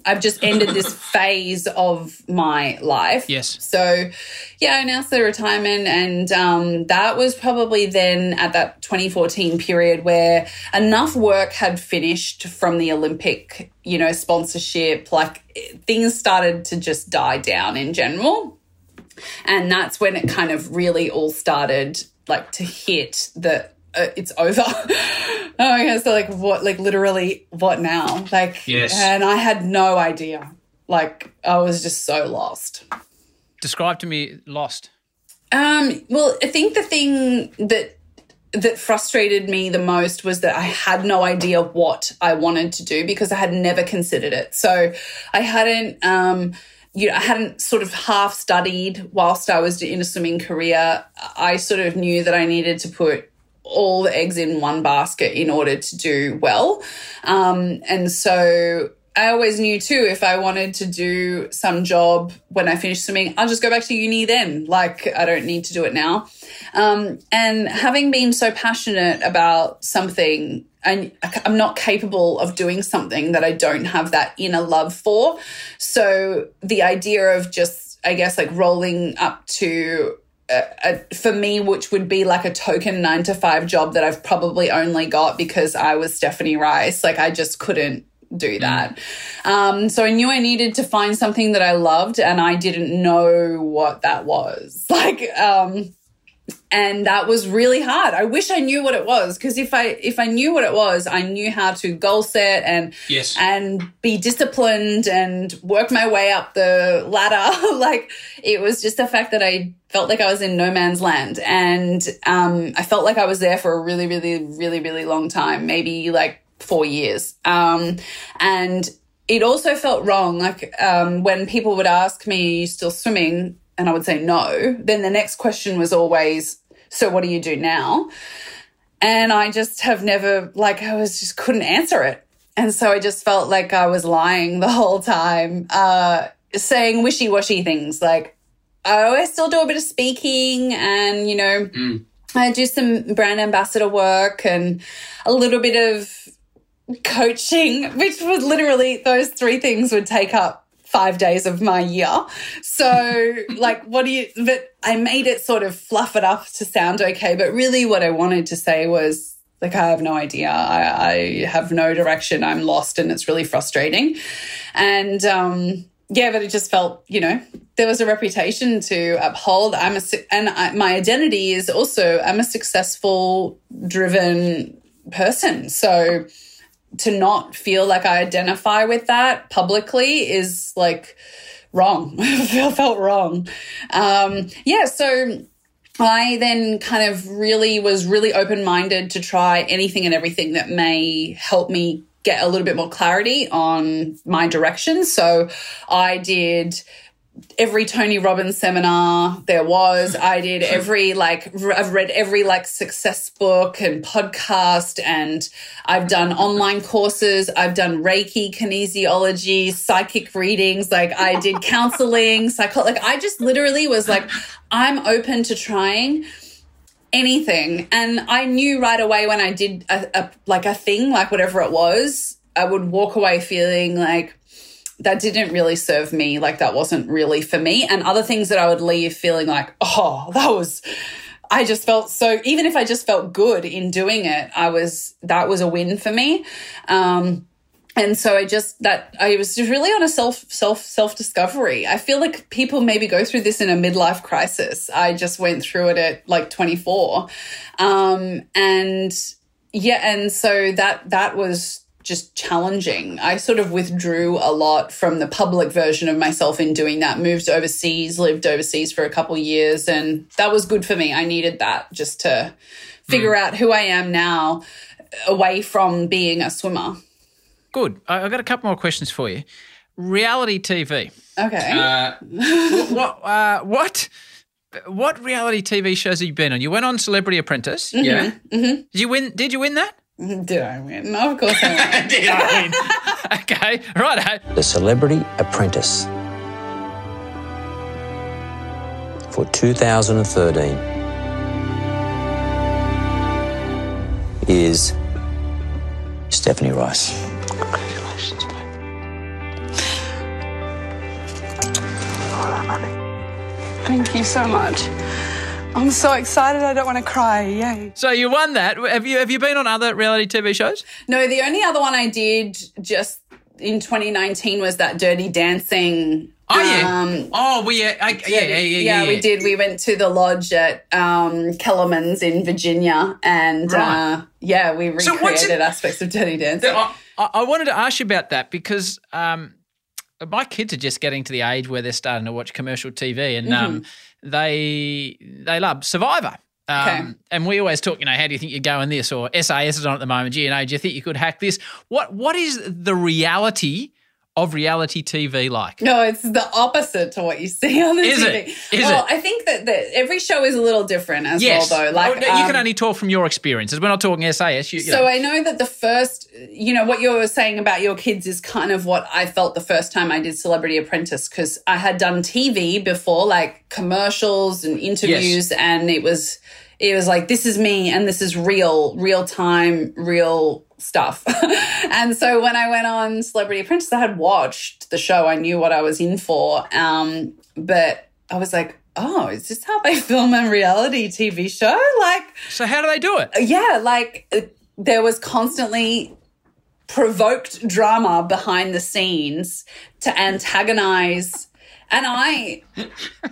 I've just ended this phase of my life. Yes. So, yeah, I announced the retirement, and um, that was probably then at that 2014 period where enough work had finished from the Olympic, you know, sponsorship. Like things started to just die down in general. And that's when it kind of really all started like to hit that uh, it's over. oh my god! So like, what? Like literally, what now? Like, Yes. And I had no idea. Like, I was just so lost. Describe to me lost. Um, well, I think the thing that that frustrated me the most was that I had no idea what I wanted to do because I had never considered it. So I hadn't um you know, I hadn't sort of half studied whilst I was in a swimming career. I sort of knew that I needed to put all the eggs in one basket in order to do well. Um, and so I always knew too if I wanted to do some job when I finished swimming, I'll just go back to uni then. Like I don't need to do it now. Um, and having been so passionate about something, and I'm not capable of doing something that I don't have that inner love for. So the idea of just, I guess, like rolling up to a, for me, which would be like a token nine to five job that I've probably only got because I was Stephanie Rice. Like I just couldn't do that. Um, so I knew I needed to find something that I loved and I didn't know what that was. Like, um, and that was really hard. I wish I knew what it was because if I if I knew what it was, I knew how to goal set and Yes. and be disciplined and work my way up the ladder. like it was just the fact that I felt like I was in no man's land and um, I felt like I was there for a really, really, really, really long time, maybe like four years. Um, and it also felt wrong. Like um, when people would ask me, Are you still swimming? And I would say no. Then the next question was always, So what do you do now? And I just have never, like, I was just couldn't answer it. And so I just felt like I was lying the whole time, uh, saying wishy washy things. Like, oh, I still do a bit of speaking and, you know, I do some brand ambassador work and a little bit of coaching, which was literally those three things would take up five days of my year. So, like, what do you, but I made it sort of fluff it up to sound okay. But really, what I wanted to say was, like, I have no idea. I, I have no direction. I'm lost and it's really frustrating. And, um, yeah, but it just felt, you know, there was a reputation to uphold. I'm a, and I, my identity is also, I'm a successful, driven person. So to not feel like I identify with that publicly is like wrong. I felt wrong. Um, yeah. So I then kind of really was really open minded to try anything and everything that may help me get a little bit more clarity on my direction. So I did every Tony Robbins seminar there was. I did every like I've read every like success book and podcast and I've done online courses. I've done Reiki, kinesiology, psychic readings. Like I did counseling, psycho like I just literally was like I'm open to trying anything. And I knew right away when I did a, a, like a thing, like whatever it was, I would walk away feeling like that didn't really serve me. Like that wasn't really for me. And other things that I would leave feeling like, oh, that was. I just felt so, even if I just felt good in doing it, I was, that was a win for me. Um, and so I just that I was just really on a self self self discovery. I feel like people maybe go through this in a midlife crisis. I just went through it at like 24, um, and yeah, and so that that was just challenging. I sort of withdrew a lot from the public version of myself in doing that. Moved overseas, lived overseas for a couple years, and that was good for me. I needed that just to figure mm. out who I am now, away from being a swimmer. Good. I've got a couple more questions for you. Reality TV. Okay. Uh, what? Uh, what? What reality TV shows have you been on? You went on Celebrity Apprentice. Mm-hmm. Yeah. Mm-hmm. Did you win? Did you win that? Did I win? No, of course I won. Did I win? okay. Right. The Celebrity Apprentice for 2013 is Stephanie Rice. Congratulations, babe. Thank you so much. I'm so excited. I don't want to cry. Yay. So you won that. Have you have you been on other reality TV shows? No, the only other one I did just in 2019 was that Dirty Dancing Oh yeah. Um, oh, we yeah, I, yeah, yeah, yeah, yeah, yeah, We did. We went to the lodge at um, Kellerman's in Virginia, and right. uh, yeah, we recreated so aspects of Dirty Dancing. I, I, wanted to ask you about that because um, my kids are just getting to the age where they're starting to watch commercial TV, and um, mm-hmm. they they love Survivor. Um, okay. And we always talk, you know, how do you think you're going this? Or SAS is on at the moment. You know, do you think you could hack this? What What is the reality of reality TV like? No, it's the opposite to what you see on the is TV. It? Is well, it? I think that, that every show is a little different as yes. well, though. Like you um, can only talk from your experiences. We're not talking SAS. You, you so know. I know that the first, you know, what you were saying about your kids is kind of what I felt the first time I did Celebrity Apprentice because I had done TV before, like commercials and interviews, yes. and it was it was like this is me and this is real, real time, real stuff. and so when I went on Celebrity Apprentice, I had watched the show. I knew what I was in for. Um, but I was like, oh, is this how they film a reality TV show? Like, so how do they do it? Yeah, like uh, there was constantly provoked drama behind the scenes to antagonize. And I,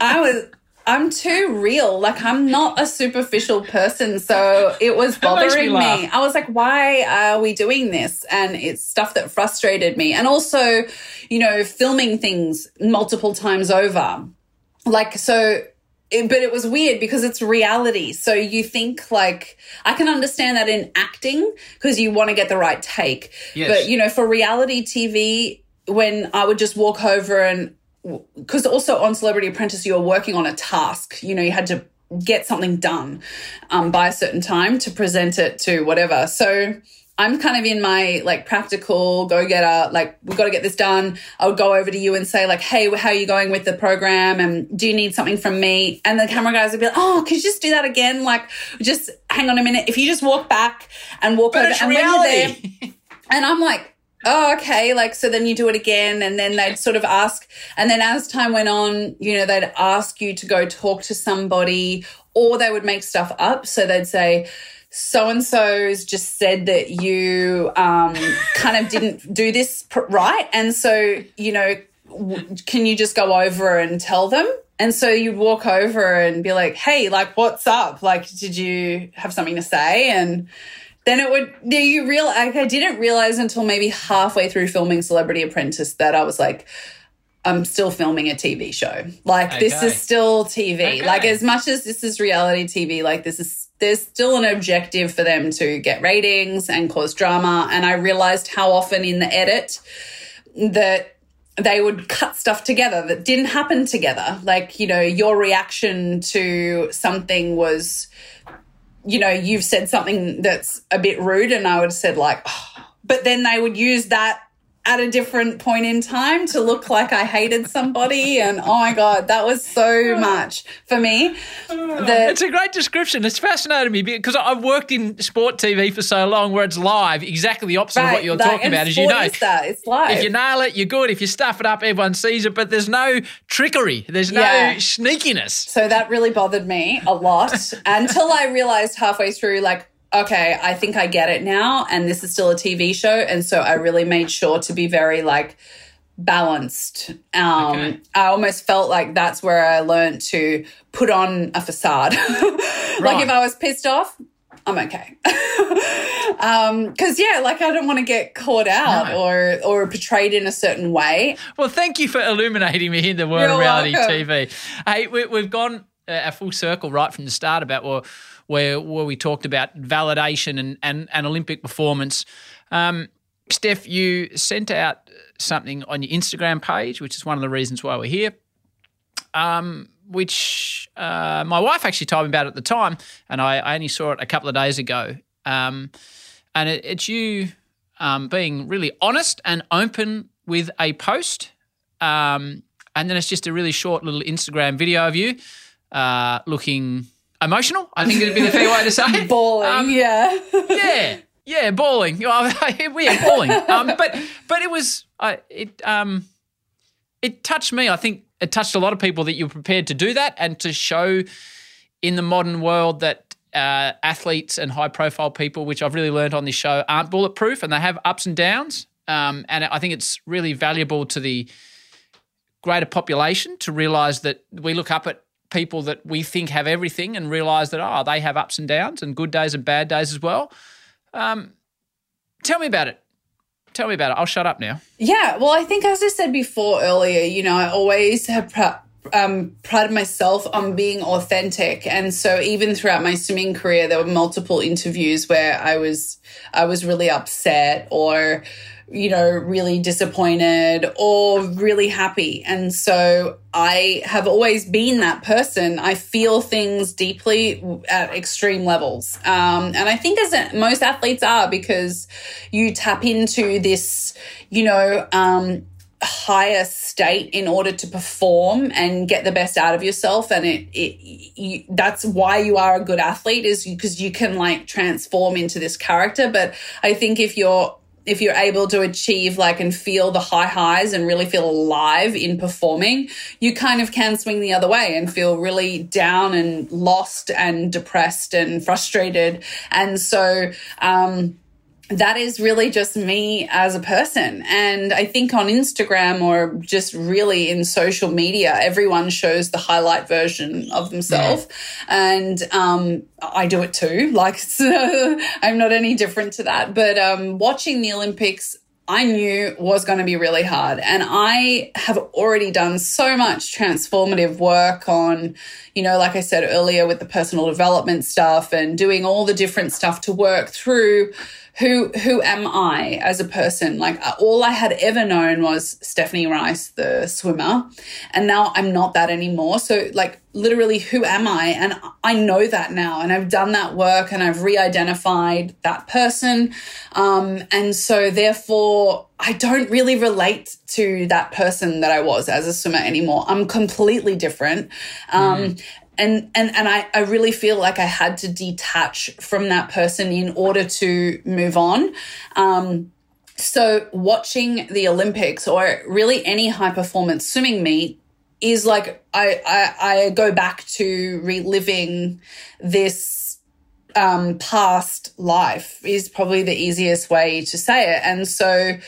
I was, I'm too real. Like I'm not a superficial person. So it was bothering me, me. I was like, why are we doing this? And it's stuff that frustrated me. And also, you know, filming things multiple times over. Like, so it, but it was weird because it's reality. So you think like I can understand that in acting because you want to get the right take. Yes. But you know, for reality TV, when I would just walk over and because also on Celebrity Apprentice, you were working on a task. You know, you had to get something done um, by a certain time to present it to whatever. So I'm kind of in my like practical go getter, like, we've got to get this done. I would go over to you and say, like, hey, how are you going with the program? And do you need something from me? And the camera guys would be like, oh, could you just do that again? Like, just hang on a minute. If you just walk back and walk but over and reality. when you're there, and I'm like, oh, okay. Like, so then you do it again. And then they'd sort of ask. And then as time went on, you know, they'd ask you to go talk to somebody or they would make stuff up. So they'd say, so and so's just said that you um, kind of didn't do this pr- right. And so, you know, w- can you just go over and tell them? And so you'd walk over and be like, hey, like, what's up? Like, did you have something to say? And then it would, you real, like, I didn't realize until maybe halfway through filming Celebrity Apprentice that I was like, I'm still filming a TV show. Like, this is still TV. Okay. Like, as much as this is reality TV, like, this is, there's still an objective for them to get ratings and cause drama. And I realized how often in the edit that they would cut stuff together that didn't happen together. Like, you know, your reaction to something was, you know, you've said something that's a bit rude, and I would have said, like, oh. but then they would use that at a different point in time to look like I hated somebody. And oh my God, that was so much for me. Oh. That It's a great description. It's fascinated me because I've worked in sport TV for so long where it's live, exactly the opposite of what you're like, talking about, as you know. is that. It's live. If you nail it, you're good. If you stuff it up, everyone sees it, but there's no trickery. There's no Yeah. sneakiness. So that really bothered me a lot until I realized halfway through, like, okay, I think I get it now, and this is still a TV show, and so I really made sure to be very like balanced. Um, Okay. I almost felt like that's where I learned to put on a facade. like if I was pissed off, I'm okay. um, cause yeah, like I don't want to get caught out No. or, or portrayed in a certain way. Well, thank you for illuminating me in the world of You're reality welcome. TV. Hey, we, we've gone uh, a full circle right from the start about where where, where we talked about validation and, and, and Olympic performance. Um, Steph, you sent out something on your Instagram page, which is one of the reasons why we're here. Um, which uh, my wife actually told me about at the time, and I, I only saw it a couple of days ago. Um, and it, it's you um, being really honest and open with a post. Um, and then it's just a really short little Instagram video of you uh, looking emotional. I think it'd be the fair way to say it. Bawling, Um, yeah. yeah, yeah, bawling. Well, yeah, bawling. Um, but but it was I it um it touched me. I think it touched a lot of people that you're prepared to do that and to show in the modern world that uh, athletes and high profile people, which I've really learned on this show, aren't bulletproof and they have ups and downs. Um, and I think it's really valuable to the greater population to realize that we look up at people that we think have everything and realize that, oh, they have ups and downs and good days and bad days as well. Um, tell me about it. Tell me about it. I'll shut up now. Yeah, well, I think as I said before earlier, you know, I always have um, prided myself on being authentic, and so even throughout my swimming career, there were multiple interviews where I was I was really upset or you know really disappointed or really happy, and so I have always been that person. I feel things deeply at extreme levels, um, and I think as most athletes are because you tap into this, you know. Um, higher state in order to perform and get the best out of yourself and it, it you, that's why you are a good athlete is because you can like transform into this character but i think if you're if you're able to achieve like and feel the high highs and really feel alive in performing you kind of can swing the other way and feel really down and lost and depressed and frustrated. And so um that is really just me as a person. And I think on Instagram or just really in social media, everyone shows the highlight version of themselves. And um, I do it too. Like, I'm not any different to that. But um, watching the Olympics, I knew was going to be really hard. And I have already done so much transformative work on, you know, like I said earlier, with the personal development stuff and doing all the different stuff to work through who who am I as a person? Like uh, all I had ever known was Stephanie Rice, the swimmer, and now I'm not that anymore. So like literally, who am I? And I know that now, and I've done that work, and I've re-identified that person, um, and so therefore. I don't really relate to that person that I was as a swimmer anymore. I'm completely different. Um, and and and I, I really feel like I had to detach from that person in order to move on. Um, so watching the Olympics or really any high performance swimming meet is like I, I I go back to reliving this um, past life is probably the easiest way to say it. And so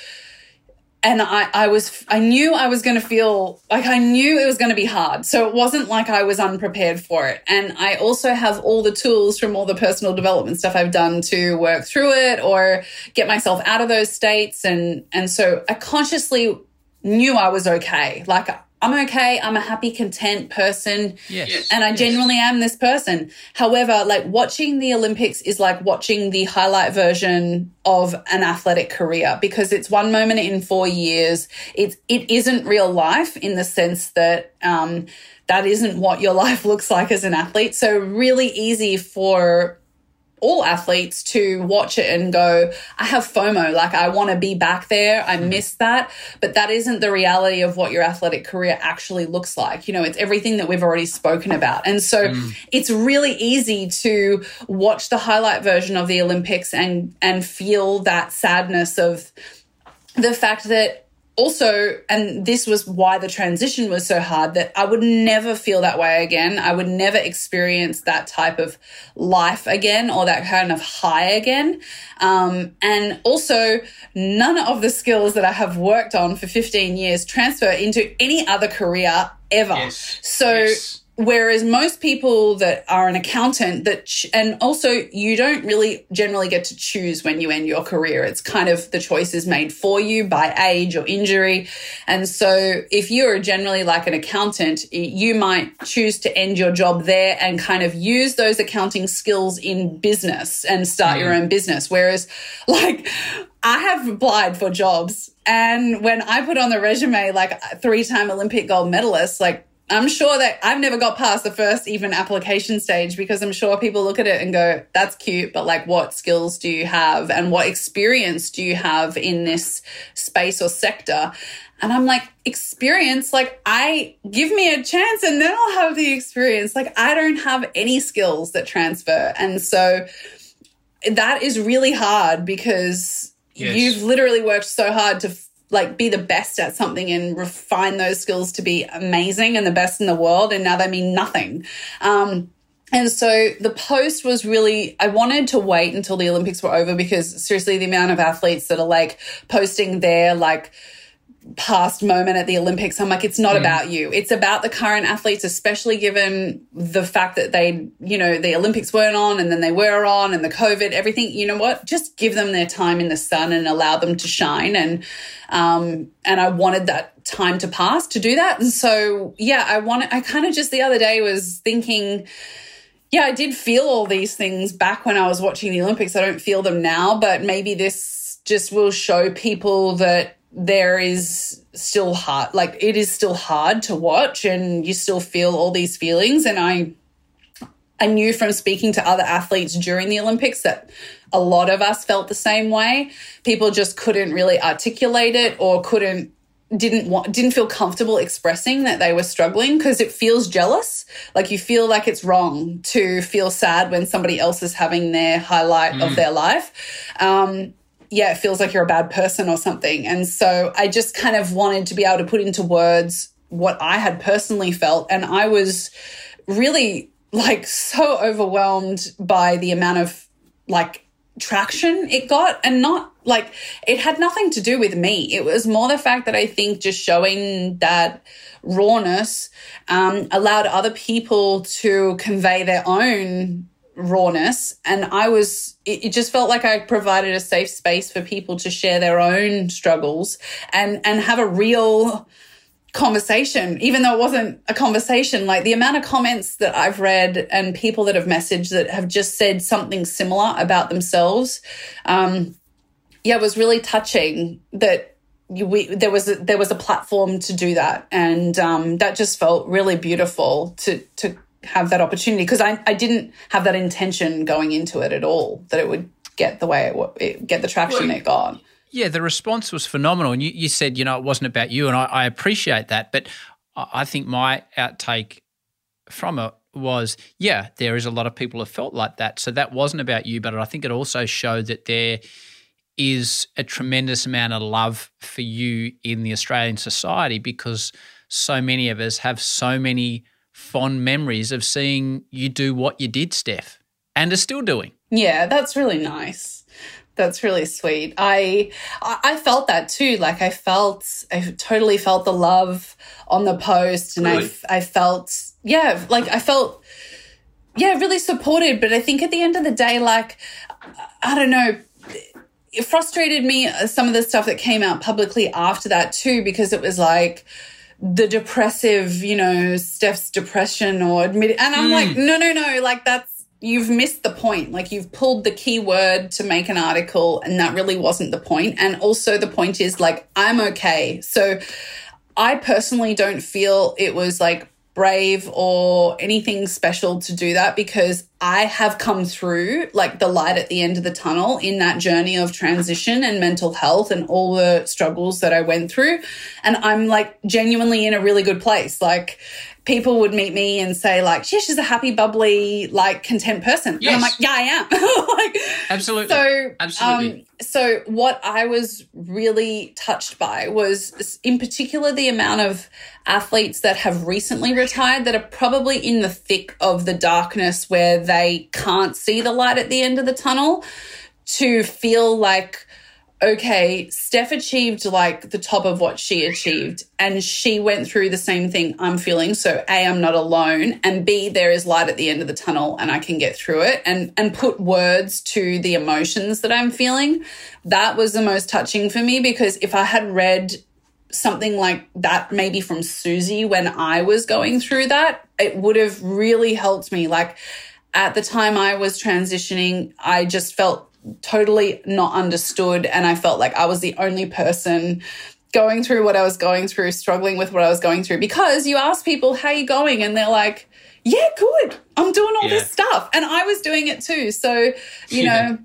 and I, I was I knew I was going to feel like I knew it was going to be hard. So it wasn't like I was unprepared for it. And I also have all the tools from all the personal development stuff I've done to work through it or get myself out of those states. And and so I consciously knew I was okay. Like I'm okay. I'm a happy, content person. Yes. And I genuinely am this person. However, like watching the Olympics is like watching the highlight version of an athletic career because it's one moment in four years. It's, it isn't real life in the sense that, um, that isn't what your life looks like as an athlete. So really easy for all athletes to watch it and go, I have FOMO, like I want to be back there. I miss that. But that isn't the reality of what your athletic career actually looks like. You know, it's everything that we've already spoken about. And so mm. it's really easy to watch the highlight version of the Olympics and and feel that sadness of the fact that also, and this was why the transition was so hard, that I would never feel that way again. I would never experience that type of life again or that kind of high again. Um, and also, none of the skills that I have worked on for 15 years transfer into any other career ever. Yes. So, yes whereas most people that are an accountant that ch- and also you don't really generally get to choose when you end your career. It's kind of the choice is made for you by age or injury. And so if you're generally like an accountant you might choose to end your job there and kind of use those accounting skills in business and start mm. your own business. Whereas like I have applied for jobs and when I put on the resume like three time Olympic gold medalist like I'm sure that I've never got past the first even application stage because I'm sure people look at it and go, that's cute, but like what skills do you have and what experience do you have in this space or sector? And I'm like, experience, like I give me a chance and then I'll have the experience. Like I don't have any skills that transfer. And so that is really hard because yes. you've literally worked so hard to like be the best at something and refine those skills to be amazing and the best in the world and now they mean nothing. Um, and so the post was really, I wanted to wait until the Olympics were over because seriously, the amount of athletes that are like posting their like past moment at the Olympics. I'm like, it's not mm. about you. It's about the current athletes, especially given the fact that they, you know, the Olympics weren't on and then they were on and the COVID, everything. You know what? Just give them their time in the sun and allow them to shine. And, um, and I wanted that time to pass to do that. And so, yeah, I wanted, I kind of just the other day was thinking, yeah, I did feel all these things back when I was watching the Olympics. I don't feel them now, but maybe this just will show people that there is still hard like it is still hard to watch and you still feel all these feelings. And i i knew from speaking to other athletes during the olympics that a lot of us felt the same way. People just couldn't really articulate it or couldn't didn't want didn't feel comfortable expressing that they were struggling because it feels jealous. Like you feel like it's wrong to feel sad when somebody else is having their highlight mm. of their life. Um, yeah, it feels like you're a bad person or something. And so I just kind of wanted to be able to put into words what I had personally felt. And I was really like so overwhelmed by the amount of like traction it got and not like it had nothing to do with me. It was more the fact that I think just showing that rawness um, allowed other people to convey their own rawness and i was it, it, just felt like i provided a safe space for people to share their own struggles and and have a real conversation even though it wasn't a conversation. Like the amount of comments that i've read and people that have messaged that have just said something similar about themselves um yeah it was really touching that we there was a, there was a platform to do that. And um that just felt really beautiful to to have that opportunity because I, I didn't have that intention going into it at all that it would get the way it, it get the traction well, it got. Yeah, the response was phenomenal, and you, you said you know it wasn't about you, and I, I appreciate that. But I think my outtake from it was yeah, there is a lot of people who felt like that, so that wasn't about you, but I think it also showed that there is a tremendous amount of love for you in the Australian society because so many of us have so many fond memories of seeing you do what you did, Steph, and are still doing. Yeah, that's really nice. That's really sweet. I I felt that too. Like I felt I totally felt the love on the post and Really? I I felt yeah, like I felt yeah, really supported, but I think at the end of the day like I don't know it frustrated me uh, some of the stuff that came out publicly after that too because it was like the depressive, you know, Steph's depression or admit and I'm like hmm. no no no like that's you've missed the point. Like you've pulled the key word to make an article and that really wasn't the point. And also the point is like I'm okay. So I personally don't feel it was like brave or anything special to do that because I have come through like the light at the end of the tunnel in that journey of transition and mental health and all the struggles that I went through. And I'm like genuinely in a really good place. Like people would meet me and say like, yeah, she's a happy, bubbly, like content person. And I'm like, yeah, I am. like, Absolutely. so, Absolutely. um, so what I was really touched by was, in particular, the amount of athletes that have recently retired that are probably in the thick of the darkness where they can't see the light at the end of the tunnel to feel like okay, Steph achieved like the top of what she achieved, and she went through the same thing I'm feeling. So A, I'm not alone, and B, there is light at the end of the tunnel, and I can get through it, and and put words to the emotions that I'm feeling. That was the most touching for me because if I had read something like that maybe from Susie when I was going through that, it would have really helped me. Like at the time I was transitioning, I just felt totally not understood and I felt like I was the only person going through what I was going through, struggling with what I was going through because you ask people how you going and they're like, "Yeah, good. I'm doing all Yeah. this stuff." And I was doing it too. So, you Yeah. know,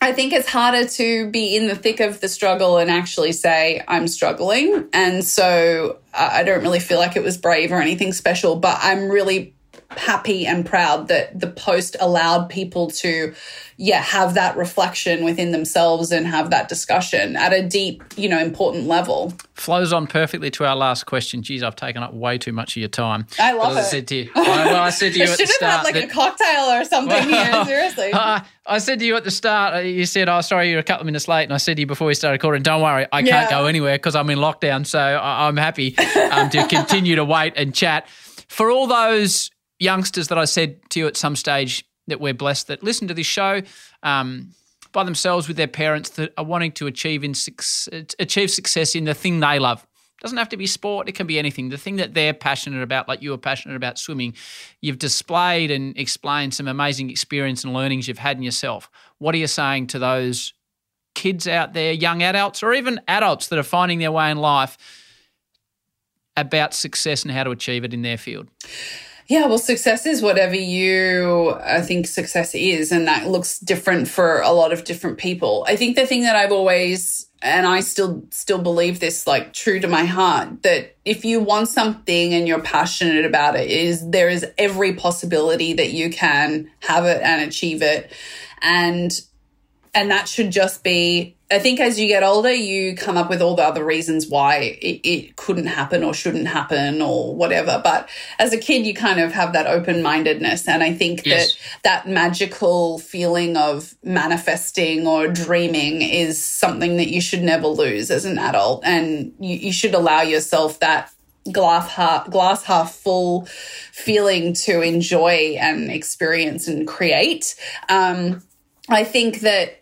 I think it's harder to be in the thick of the struggle and actually say, I'm struggling. And so I I don't really feel like it was brave or anything special, but I'm really happy and proud that the post allowed people to, yeah, have that reflection within themselves and have that discussion at a deep, you know, important level. Flows on perfectly to our last question. Geez, I've taken up way too much of your time. I love But as I it. said to you, I, well, I said to you I at the should have had start like that- a cocktail or something here, seriously. Uh, I said to you at the start, uh, you said, "Oh, sorry, you're a couple of minutes late," and I said to you before we started recording, "Don't worry, I Yeah. can't go anywhere because I'm in lockdown, so I- I'm happy um, to continue to wait and chat." For all those youngsters that I said to you at some stage that we're blessed that listen to this show um, by themselves with their parents that are wanting to achieve in achieve success in the thing they love. Doesn't have to be sport, it can be anything. The thing that they're passionate about, like you are passionate about swimming, you've displayed and explained some amazing experience and learnings you've had in yourself. What are you saying to those kids out there, young adults, or even adults that are finding their way in life about success and how to achieve it in their field? Yeah, well, success is whatever you I think success is, and that looks different for a lot of different people. I think the thing that I've always and I still still believe this like true to my heart that if you want something and you're passionate about it is there is every possibility that you can have it and achieve it and and that should just be i think as you get older you come up with all the other reasons why it, it couldn't happen or shouldn't happen or whatever. But as a kid you kind of have that open-mindedness. And i think Yes. that that magical feeling of manifesting or dreaming is something that you should never lose as an adult. And you, you should allow yourself that glass half glass half full feeling to enjoy and experience and create. Um I think that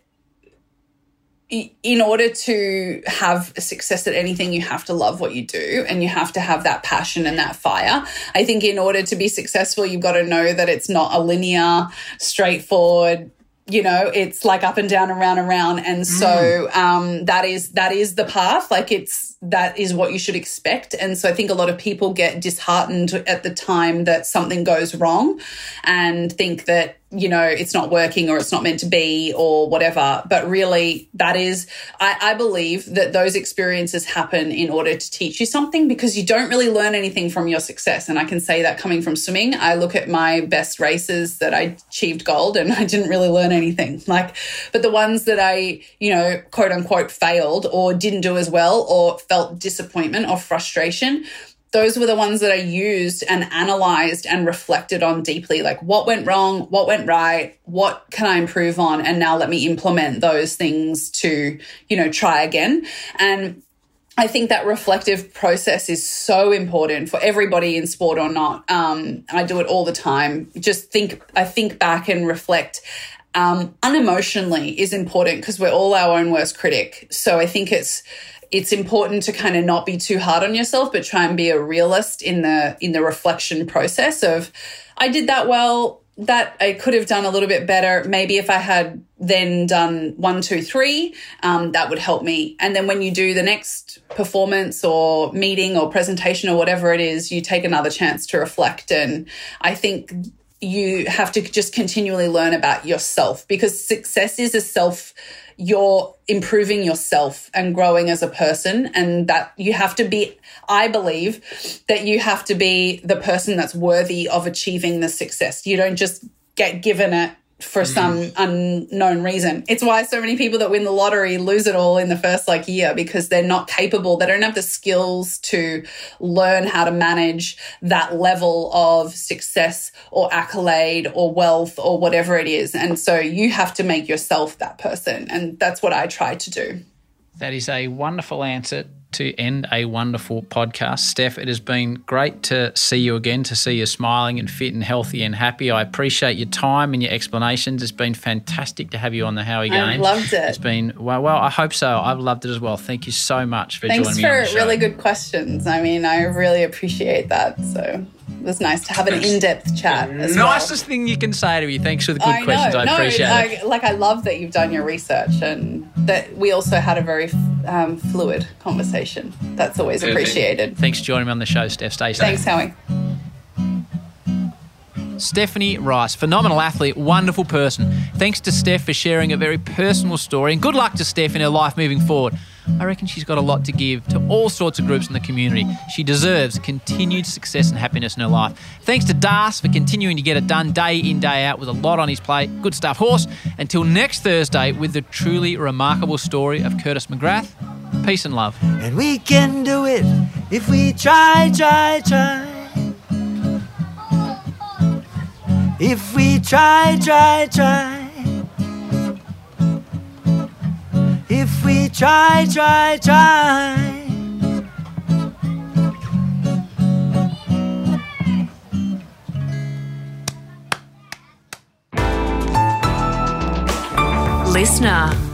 in order to have success at anything, you have to love what you do and you have to have that passion and that fire. I think in order to be successful, you've got to know that it's not a linear, straightforward, you know, it's like up and down, around and round. And so um, that is that is the path. Like it's that is what you should expect. And so I think a lot of people get disheartened at the time that something goes wrong and think that you know it's not working or it's not meant to be or whatever. But really that is I, I believe that those experiences happen in order to teach you something because you don't really learn anything from your success. And i can say that coming from swimming i look at my best races that i achieved gold and i didn't really learn anything. Like but the ones that i you know quote unquote failed or didn't do as well or felt disappointment or frustration those were the ones that I used and analyzed and reflected on deeply. Like, what went wrong? What went right? What can I improve on? And now let me implement those things to, you know, try again. And I think that reflective process is so important for everybody in sport or not. Um, I do it all the time. Just think, I think back and reflect um, unemotionally is important because we're all our own worst critic. So I think it's it's important to kind of not be too hard on yourself, but try and be a realist in the in the reflection process of I did that well. That I could have done a little bit better. Maybe if I had then done one, two, three, um, that would help me. And then when you do the next performance or meeting or presentation or whatever it is, you take another chance to reflect. And I think you have to just continually learn about yourself because success is a self you're improving yourself and growing as a person and that you have to be i believe that you have to be the person that's worthy of achieving the success. You don't just get given it for mm-hmm. some unknown reason. It's why so many people that win the lottery lose it all in the first like year because they're not capable. They don't have the skills to learn how to manage that level of success or accolade or wealth or whatever it is. And so you have to make yourself that person. And that's what I try to do. That is a wonderful answer to end a wonderful podcast. Steph, it has been great to see you again, to see you smiling and fit and healthy and happy. I appreciate your time and your explanations. It's been fantastic to have you on the Howie Games. I've loved it. It's been, well, well, I hope so. I've loved it as well. Thank you so much for Thanks joining me Thanks for really good questions. I mean, I really appreciate that. So it was nice to have an in-depth chat. Nicest well. thing you can say to me. Thanks for the good I questions. Know. I no, appreciate I, it. Like I love that you've done your research and that we also had a very um, fluid conversation. That's always Perfect. appreciated. Thanks for joining me on the show, Steph. Stay safe. Thanks, Howie. Stephanie Rice, phenomenal athlete, wonderful person. Thanks to Steph for sharing a very personal story, and good luck to Steph in her life moving forward. I reckon she's got a lot to give to all sorts of groups in the community. She deserves continued success and happiness in her life. Thanks to Das for continuing to get it done day in, day out with a lot on his plate. Good stuff, horse. Until next Thursday with the truly remarkable story of Curtis McGrath. Peace and love. And we can do it if we try, try, try. If we try, try, try. We try, try, try. Listener.